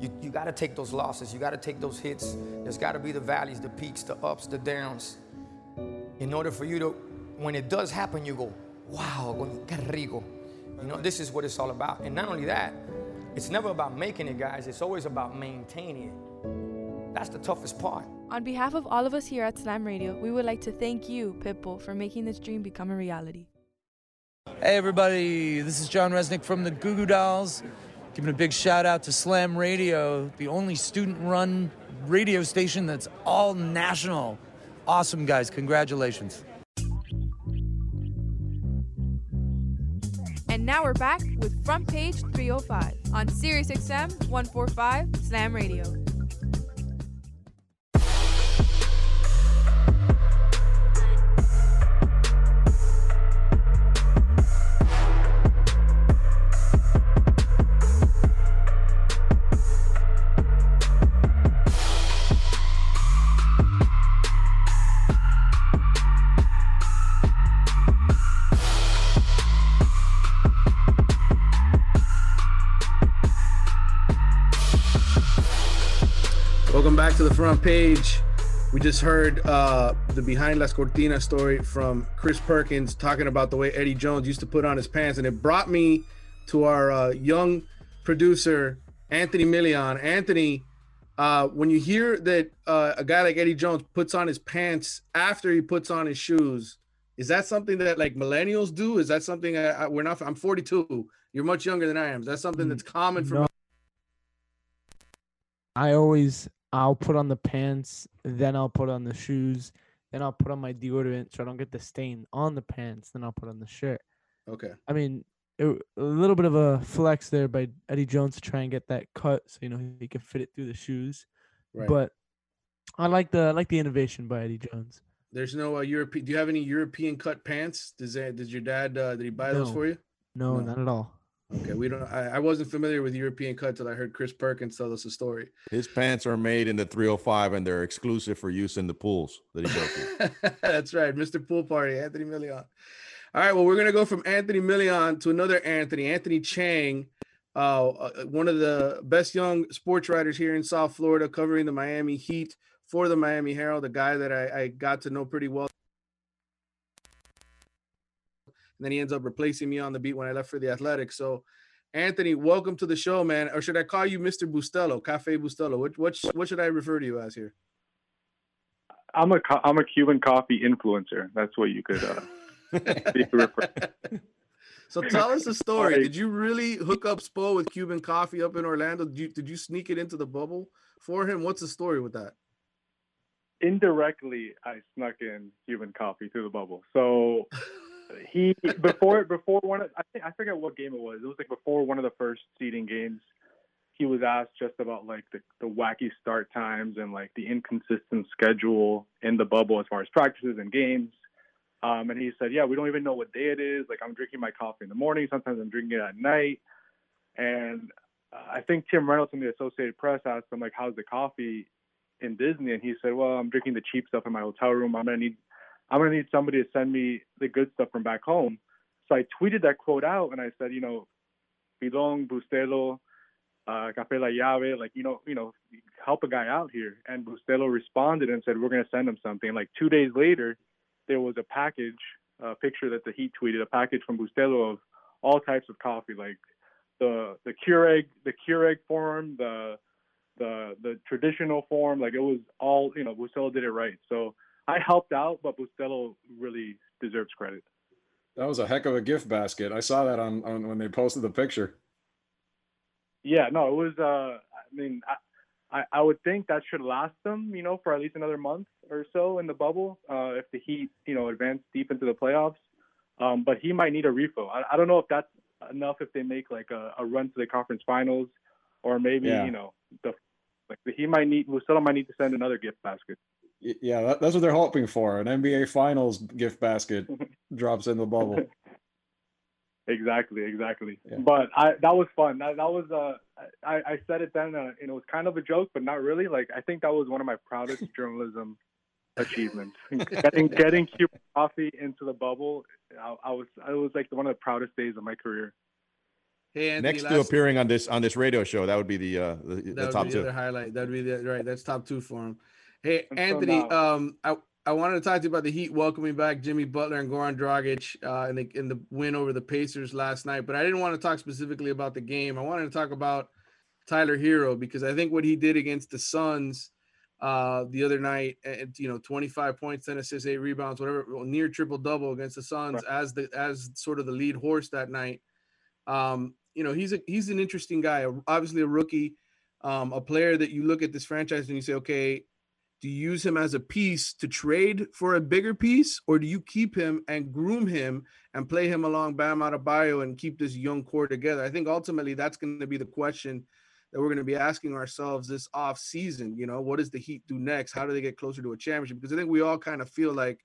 You, you gotta take those losses, you gotta take those hits. There's gotta be the valleys, the peaks, the ups, the downs. In order for you to, when it does happen, you go, wow, qué rico. You know, this is what it's all about. And not only that, it's never about making it, guys, it's always about maintaining it. That's the toughest part. On behalf of all of us here at Slam Radio, we would like to thank you, Pitbull, for making this dream become a reality. Hey everybody, this is John Rzeznik from the Goo Goo Dolls. Giving a big shout out to Slam Radio, the only student run radio station that's all national. Awesome, guys. Congratulations. And now we're back with Front Page 305 on SiriusXM 145 Slam Radio. Front page. We just heard uh, the behind Las Cortinas story from Chris Perkins talking about the way Eddie Jones used to put on his pants, and it brought me to our uh, young producer Anthony Million. Anthony, uh, when you hear that uh, a guy like Eddie Jones puts on his pants after he puts on his shoes, is that something that like millennials do? Is that something I, I, we're not? I'm 42. You're much younger than I am. Is that something that's common for? No. I always I'll put on the pants, then I'll put on the shoes, then I'll put on my deodorant so I don't get the stain on the pants, then I'll put on the shirt. Okay. I mean, it, a little bit of a flex there by Eddie Jones to try and get that cut so you know he can fit it through the shoes. Right. But I like the I like the innovation by Eddie Jones. There's no uh, European. Do you have any European cut pants? Does that? Did your dad? Uh, did he buy those for you? No, not at all. Okay, we don't. I, I wasn't familiar with European cut till I heard Chris Perkins tell us a story. His pants are made in the 305 and they're exclusive for use in the pools that he goes to. That's right, Mr. Pool Party, Anthony Million. All right, well, we're gonna go from Anthony Million to another Anthony, Anthony Chiang, uh, uh, one of the best young sports writers here in South Florida, covering the Miami Heat for the Miami Herald, a guy that I, I got to know pretty well. And then he ends up replacing me on the beat when I left for the Athletics. So, Anthony, welcome to the show, man. Or should I call you Mr. Bustelo, Cafe Bustelo? What what what should I refer to you as here? I'm a co- I'm a Cuban coffee influencer. That's what you could uh, you could. So tell us the story. Did you really hook up Spo with Cuban coffee up in Orlando? Did you did you sneak it into the bubble for him? What's the story with that? Indirectly, I snuck in Cuban coffee through the bubble. So he before before one of I think I forget what game it was. It was like before one of the first seeding games. he was asked just about like the, the wacky start times and like the inconsistent schedule in the bubble as far as practices and games. Um, and he said, "Yeah, we don't even know what day it is. Like I'm drinking my coffee in the morning. Sometimes I'm drinking it at night." And uh, I think Tim Reynolds from the Associated Press asked him like, "How's the coffee in Disney?" And he said, "Well, I'm drinking the cheap stuff in my hotel room. I'm gonna need, I'm gonna need somebody to send me the good stuff from back home." So I tweeted that quote out and I said, you know, Pilon, Bustelo, uh, Café La Llave, like, you know, you know, help a guy out here. And Bustelo responded and said, we're going to send him something. Like two days later, there was a package, a picture that the Heat tweeted, a package from Bustelo of all types of coffee, like the the Keurig, the Keurig form, the the the traditional form. Like it was all, you know, Bustelo did it right. So I helped out, but Bustelo really deserves credit. That was a heck of a gift basket. I saw that on, on when they posted the picture. Yeah, no, it was. Uh, I mean, I, I, I would think that should last them, you know, for at least another month or so in the bubble, uh, if the Heat, you know, advance deep into the playoffs. Um, but he might need a refill. I, I don't know if that's enough if they make like a, a run to the conference finals, or maybe Yeah. you know the like he might need Musella might need to send another gift basket. Y- Yeah, that, that's what they're hoping for. An NBA Finals gift basket drops in the bubble. Exactly, exactly. But I that was fun. That that was uh I, I said it then uh, and it was kind of a joke, but not really. Like I think that was one of my proudest journalism achievements. getting getting Cuban coffee into the bubble, I, I was it was like one of the proudest days of my career. Hey, Anthony, Next to appearing on this on this radio show, that would be the uh the, the would top be the two. highlight. That'd be the right. That's top two for him. Hey, Anthony. um, I I wanted to talk to you about the Heat welcoming back Jimmy Butler and Goran Dragic uh, in the in the win over the Pacers last night. But I didn't want to talk specifically about the game. I wanted to talk about Tyler Herro because I think what he did against the Suns uh, the other night, and you know, 25 points, 10 assists, eight rebounds, whatever, well, near triple double against the Suns as the as sort of the lead horse that night. Um, you know, he's a he's an interesting guy. Obviously, a rookie, um, a player that you look at this franchise and you say, okay, do you use him as a piece to trade for a bigger piece, or do you keep him and groom him and play him along Bam Adebayo and keep this young core together? I think ultimately that's going to be the question that we're going to be asking ourselves this off season. You know, what does the Heat do next? How do they get closer to a championship? Because I think we all kind of feel like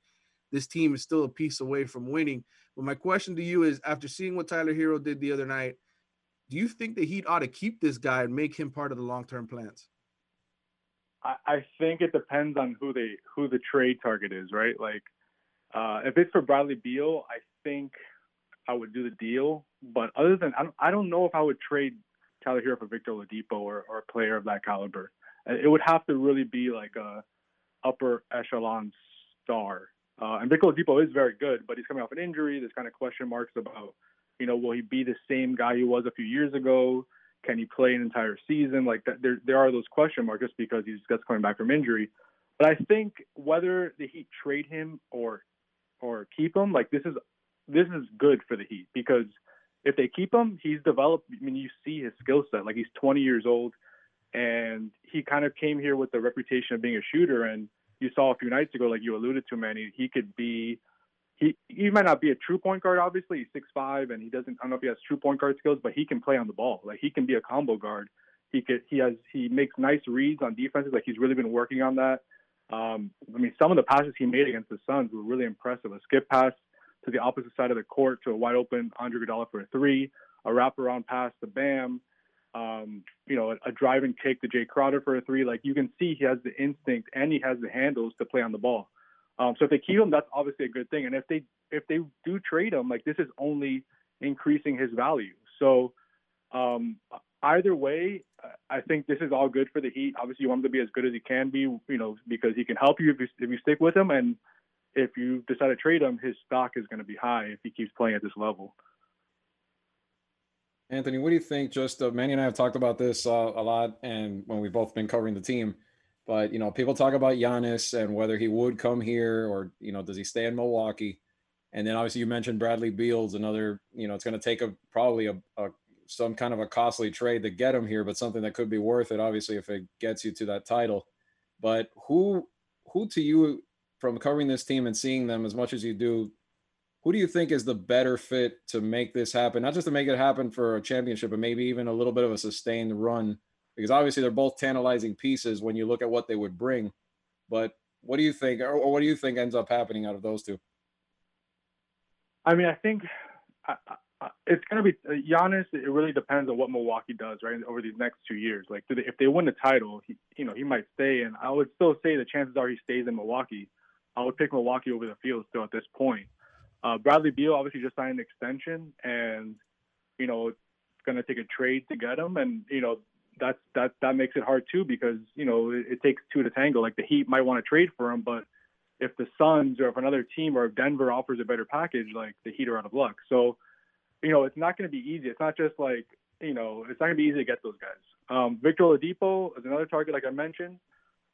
this team is still a piece away from winning. But my question to you is, after seeing what Tyler Herro did the other night, do you think the Heat ought to keep this guy and make him part of the long-term plans? I, I think it depends on who they who the trade target is, right? Like uh, if it's for Bradley Beal, I think I would do the deal. But other than I don't, I don't know if I would trade Tyler Herro for Victor Oladipo or, or a player of that caliber. Uh, It would have to really be like a upper echelon star. Uh, and Victor Oladipo is very good, but he's coming off an injury. There's kind of question marks about, you know, will he be the same guy he was a few years ago? Can he play an entire season? Like that, there, there are those question marks just because he's just coming back from injury. But I think whether the Heat trade him or or keep him, like this is this is good for the Heat because if they keep him, he's developed. I mean, you see his skill set. Like he's 20 years old, and he kind of came here with the reputation of being a shooter. And you saw a few nights ago, like you alluded to, Manny, he could be. He, he might not be a true point guard, obviously. He's six five, and he doesn't. I don't know if he has true point guard skills, but he can play on the ball. Like he can be a combo guard. He could. He has. He makes nice reads on defenses. Like he's really been working on that. Um, I mean, some of the passes he made against the Suns were really impressive. A skip pass to the opposite side of the court to a wide open Andre Iguodala for a three, a wraparound pass to Bam, um, you know, a, a driving kick to Jae Crowder for a three. Like you can see he has the instinct and he has the handles to play on the ball. Um, so if they keep him, that's obviously a good thing. And if they if they do trade him, like this is only increasing his value. So um, either way, I think this is all good for the Heat. Obviously, you want him to be as good as he can be, you know, because he can help you if you, if you stick with him. And if you decide to trade him, his stock is going to be high if he keeps playing at this level. Anthony, what do you think? Just uh, Manny and I have talked about this uh, a lot, and when we've both been covering the team. But you know, people talk about Giannis and whether he would come here or you know, does he stay in Milwaukee? And then obviously you mentioned Bradley Beal's another. You know, it's going to take a probably a, a some kind of a costly trade to get him here, but something that could be worth it. Obviously, if it gets you to that title. But who who to you from covering this team and seeing them as much as you do, who do you think is the better fit to make this happen? Not just to make it happen for a championship, but maybe even a little bit of a sustained run. Because obviously they're both tantalizing pieces when you look at what they would bring. But what do you think, or, what do you think ends up happening out of those two? I mean, I think I, I, it's going to be Giannis. It really depends on what Milwaukee does, right, over these next two years. Like, they, if they win the title, he, you know, he might stay, and I would still say the chances are he stays in Milwaukee. I would pick Milwaukee over the field still at this point. Uh, Bradley Beal obviously just signed an extension, and you know, it's going to take a trade to get him, and you know, that's that that makes it hard too because you know it, it takes two to tango. Like the Heat might want to trade for him, but if the Suns or if another team or if Denver offers a better package, like the Heat are out of luck. So, you know, it's not going to be easy. It's not just like you know, it's not going to be easy to get those guys. Um, Victor Oladipo is another target, like I mentioned.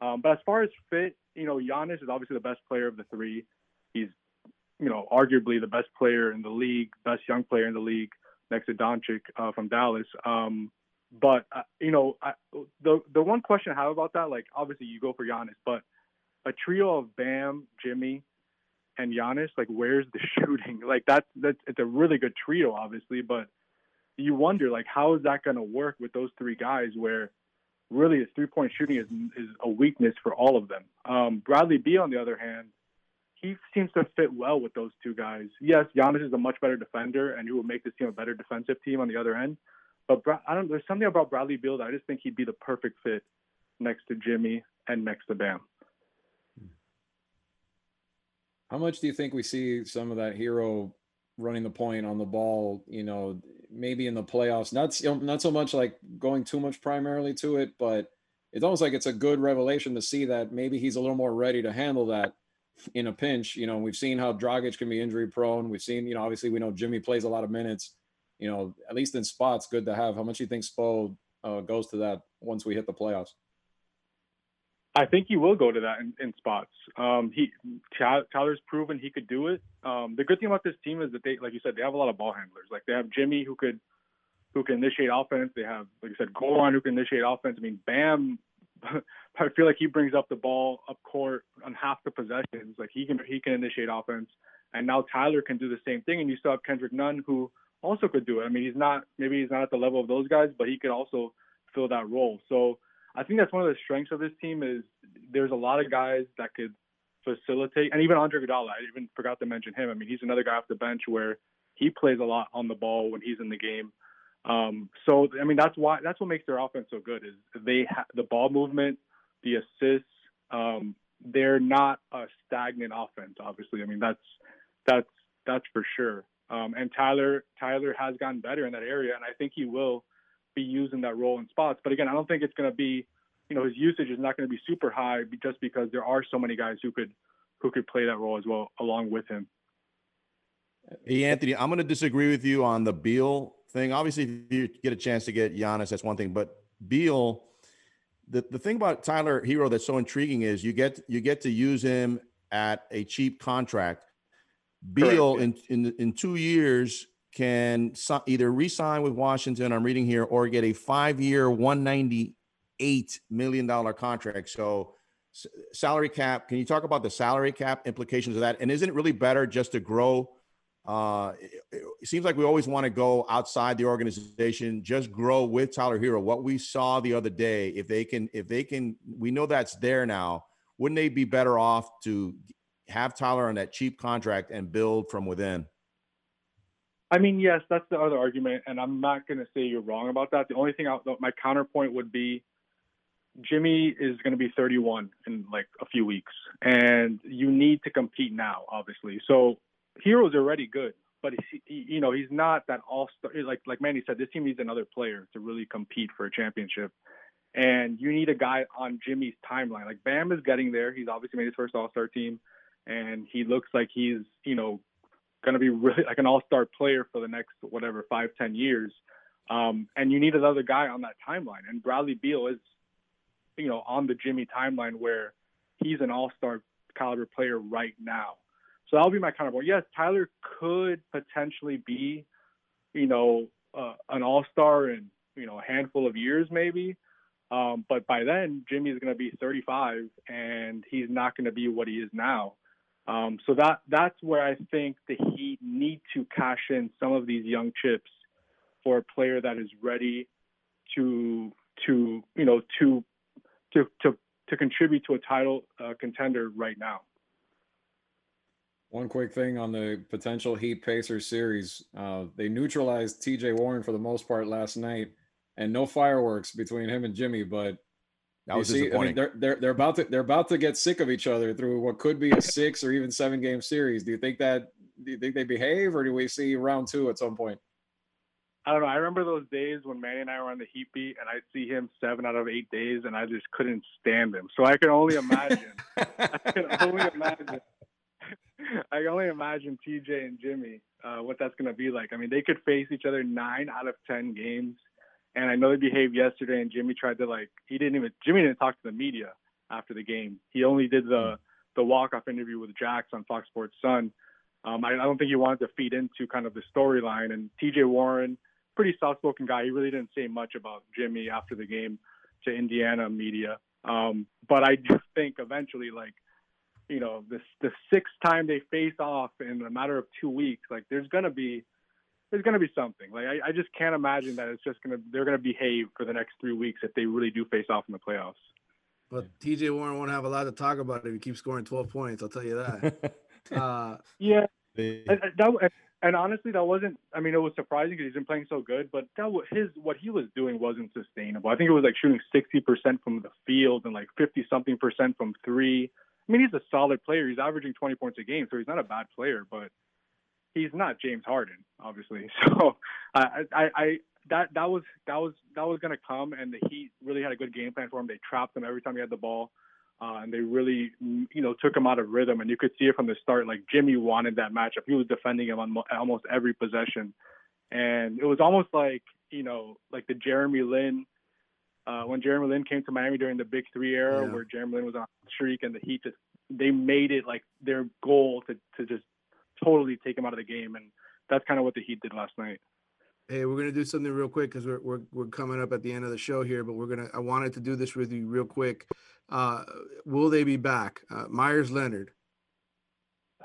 Um, but as far as fit, you know, Giannis is obviously the best player of the three. He's, you know, arguably the best player in the league, best young player in the league, next to Doncic uh, from Dallas. Um, but uh, you know, I, the the one question I have about that, like obviously you go for Giannis, but a trio of Bam, Jimmy, and Giannis, like where's the shooting? Like that's that's it's a really good trio, obviously, but you wonder like how is that going to work with those three guys where really his three point shooting is is a weakness for all of them. Um, Bradley Beal, on the other hand, he seems to fit well with those two guys. Yes, Giannis is a much better defender, and he will make this team a better defensive team on the other end. But Bra- I don't. There's something about Bradley Beal that I just think he'd be the perfect fit next to Jimmy and next to Bam. How much do you think we see some of that Herro running the point on the ball? You know, maybe in the playoffs. Not you know, not so much like going too much primarily to it, but it's almost like it's a good revelation to see that maybe he's a little more ready to handle that in a pinch. You know, we've seen how Dragic can be injury prone. We've seen, you know, obviously we know Jimmy plays a lot of minutes. You know, at least in spots, good to have. How much do you think Spo uh, goes to that once we hit the playoffs? I think he will go to that in, in spots. Um, he Tyler's proven he could do it. Um, the good thing about this team is that they, like you said, they have a lot of ball handlers. Like they have Jimmy who could who can initiate offense. They have, like you said, Goran who can initiate offense. I mean, Bam. I feel like he brings up the ball up court on half the possessions. Like he can he can initiate offense, and now Tyler can do the same thing. And you still have Kendrick Nunn who also could do it. I mean, he's not maybe he's not at the level of those guys, but he could also fill that role. So I think that's one of the strengths of this team is there's a lot of guys that could facilitate, and even Andre Iguodala. I even forgot to mention him. I mean, he's another guy off the bench where he plays a lot on the ball when he's in the game. Um, so I mean, that's why that's what makes their offense so good is they have the ball movement, the assists. Um, they're not a stagnant offense. Obviously, I mean that's that's that's for sure. Um, and Tyler Tyler has gotten better in that area, and I think he will be used in that role in spots. But again, I don't think it's going to be, you know, his usage is not going to be super high just because there are so many guys who could who could play that role as well along with him. Hey Anthony, I'm going to disagree with you on the Beal thing. Obviously, if you get a chance to get Giannis, that's one thing. But Beal, the, the thing about Tyler Herro that's so intriguing is you get you get to use him at a cheap contract. Beal in, in in two years can either re-sign with Washington. I'm reading here, or get a five-year, 198 million dollar contract. So salary cap. Can you talk about the salary cap implications of that? And isn't it really better just to grow? Uh, it, it seems like we always want to go outside the organization, just grow with Tyler Herro. What we saw the other day, if they can, if they can, we know that's there now. Wouldn't they be better off to have Tyler on that cheap contract and build from within? I mean, yes, that's the other argument, and I'm not going to say you're wrong about that. The only thing, I, my counterpoint would be Jimmy is going to be 31 in like a few weeks, and you need to compete now, obviously. So Herro's already good, but he, you know he's not that all star. Eh, like like Manny said, this team needs another player to really compete for a championship, and you need a guy on Jimmy's timeline. Like Bam is getting there. He's obviously made his first All Star team, and he looks like he's you know going to be really like an all-star player for the next whatever five ten years. Um, and you need another guy on that timeline. And bradley beal is you know on the jimmy timeline where he's an all-star caliber player right now. So that'll be my counterpoint yes tyler could potentially be you know uh, an all-star in you know a handful of years maybe. Um, but by then Jimmy is going to be 35 and he's not going to be what he is now Um, so that that's where I think the Heat need to cash in some of these young chips for a player that is ready to to you know to to to to contribute to a title uh, contender right now. One quick thing on the potential Heat Pacers series. Uh, they neutralized TJ Warren for the most part last night, and no fireworks between him and Jimmy. But That was you see, I mean, they're, they're they're about to they're about to get sick of each other through what could be a six or even seven game series. Do you think that? Do you think they behave, or do we see round two at some point? I don't know. I remember those days when Manny and I were on the Heat beat, and I'd see him seven out of eight days, and I just couldn't stand him. So I can only imagine. I can only imagine. I can only imagine TJ and Jimmy uh, what that's going to be like. I mean, they could face each other nine out of ten games, and I know they behaved yesterday. And Jimmy tried to like he didn't even Jimmy didn't talk to the media after the game. He only did the the walk off interview with Jax on Fox Sports Sun. Um, I, I don't think he wanted to feed into kind of the storyline. And TJ Warren, pretty soft spoken guy. He really didn't say much about Jimmy after the game to Indiana media. Um, but I do think eventually, like, you know, this the sixth time they face off in a matter of two weeks, like there's gonna be there's gonna be something. Like I, I just can't imagine that it's just gonna they're gonna behave for the next three weeks if they really do face off in the playoffs. But TJ Warren won't have a lot to talk about if he keeps scoring 12 points. I'll tell you that. uh, Yeah, and, and that, and honestly, that wasn't. I mean, it was surprising because he's been playing so good, but that was his what he was doing wasn't sustainable. I think it was like shooting sixty percent from the field and like fifty something percent from three. I mean, he's a solid player. He's averaging twenty points a game, so he's not a bad player, but he's not James Harden, obviously. So I, I, I that that was that was that was gonna come, and the Heat really had a good game plan for him. They trapped him every time he had the ball. Uh, and they really, you know, took him out of rhythm, and you could see it from the start. Like Jimmy wanted that matchup; he was defending him on mo- almost every possession, and it was almost like, you know, like the Jeremy Lin, uh, when Jeremy Lin came to Miami during the Big Three era, Yeah. where Jeremy Lin was on a streak, and the Heat just they made it like their goal to to just totally take him out of the game, and that's kind of what the Heat did last night. Hey, we're gonna do something real quick because we're, we're we're coming up at the end of the show here, but we're gonna I wanted to do this with you real quick. Uh, will they be back? Uh, Meyers Leonard.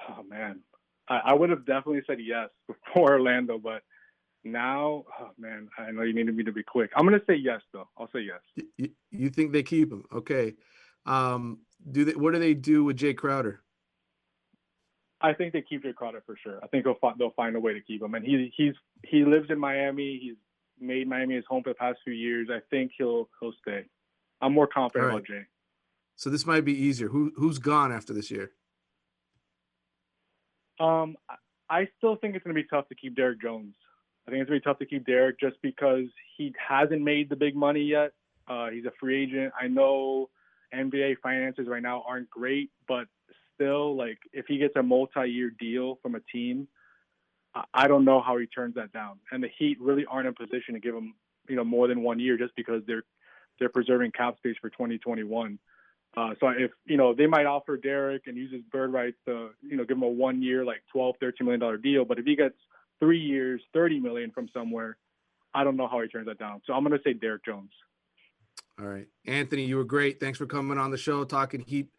Oh man, I, I would have definitely said yes before Orlando, but now, oh man, I know you needed me to be quick. I'm gonna say yes though. I'll say yes. You, you think they keep him? Okay. Um, do they? What do they do with Jae Crowder? I think they keep Jae Crowder for sure. I think they'll find, they'll find a way to keep him, and he he's he lives in Miami. He's made Miami his home for the past few years. I think he'll he'll stay. I'm more confident All about Jae. So this might be easier. Who who's gone after this year? Um, I- I still think it's going to be tough to keep Derrick Jones. I think it's going to be tough to keep Derrick just because he hasn't made the big money yet. Uh, he's a free agent. I know NBA finances right now aren't great, but still, like if he gets a multi-year deal from a team, I- don't know how he turns that down. And the Heat really aren't in position to give him, you know, more than one year just because they're they're preserving cap space for 2021. Uh, so if you know they might offer Derrick and use his bird rights to you know give him a one year like 12 13 million dollar deal, but if he gets three years 30 million from somewhere, I don't know how he turns that down. So I'm gonna say Derrick Jones. All right, Anthony, you were great. Thanks for coming on the show, talking Heat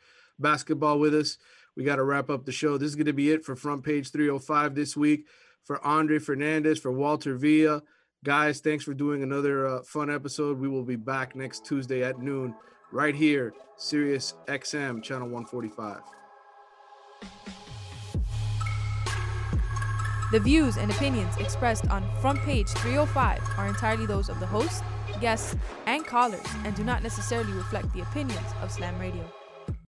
basketball with us. We got to wrap up the show. This is going to be it for Front Page 305 this week. For Andre Fernandez, for Walter Villa, guys, thanks for doing another uh, fun episode. We will be back next Tuesday at noon, right here, Sirius XM, channel 145. The views and opinions expressed on Front Page 305 are entirely those of the host, guests, and callers and do not necessarily reflect the opinions of Slam Radio.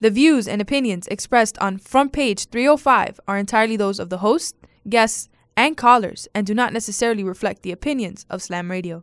The views and opinions expressed on Front Page 305 are entirely those of the host, guests, and callers and do not necessarily reflect the opinions of Slam Radio.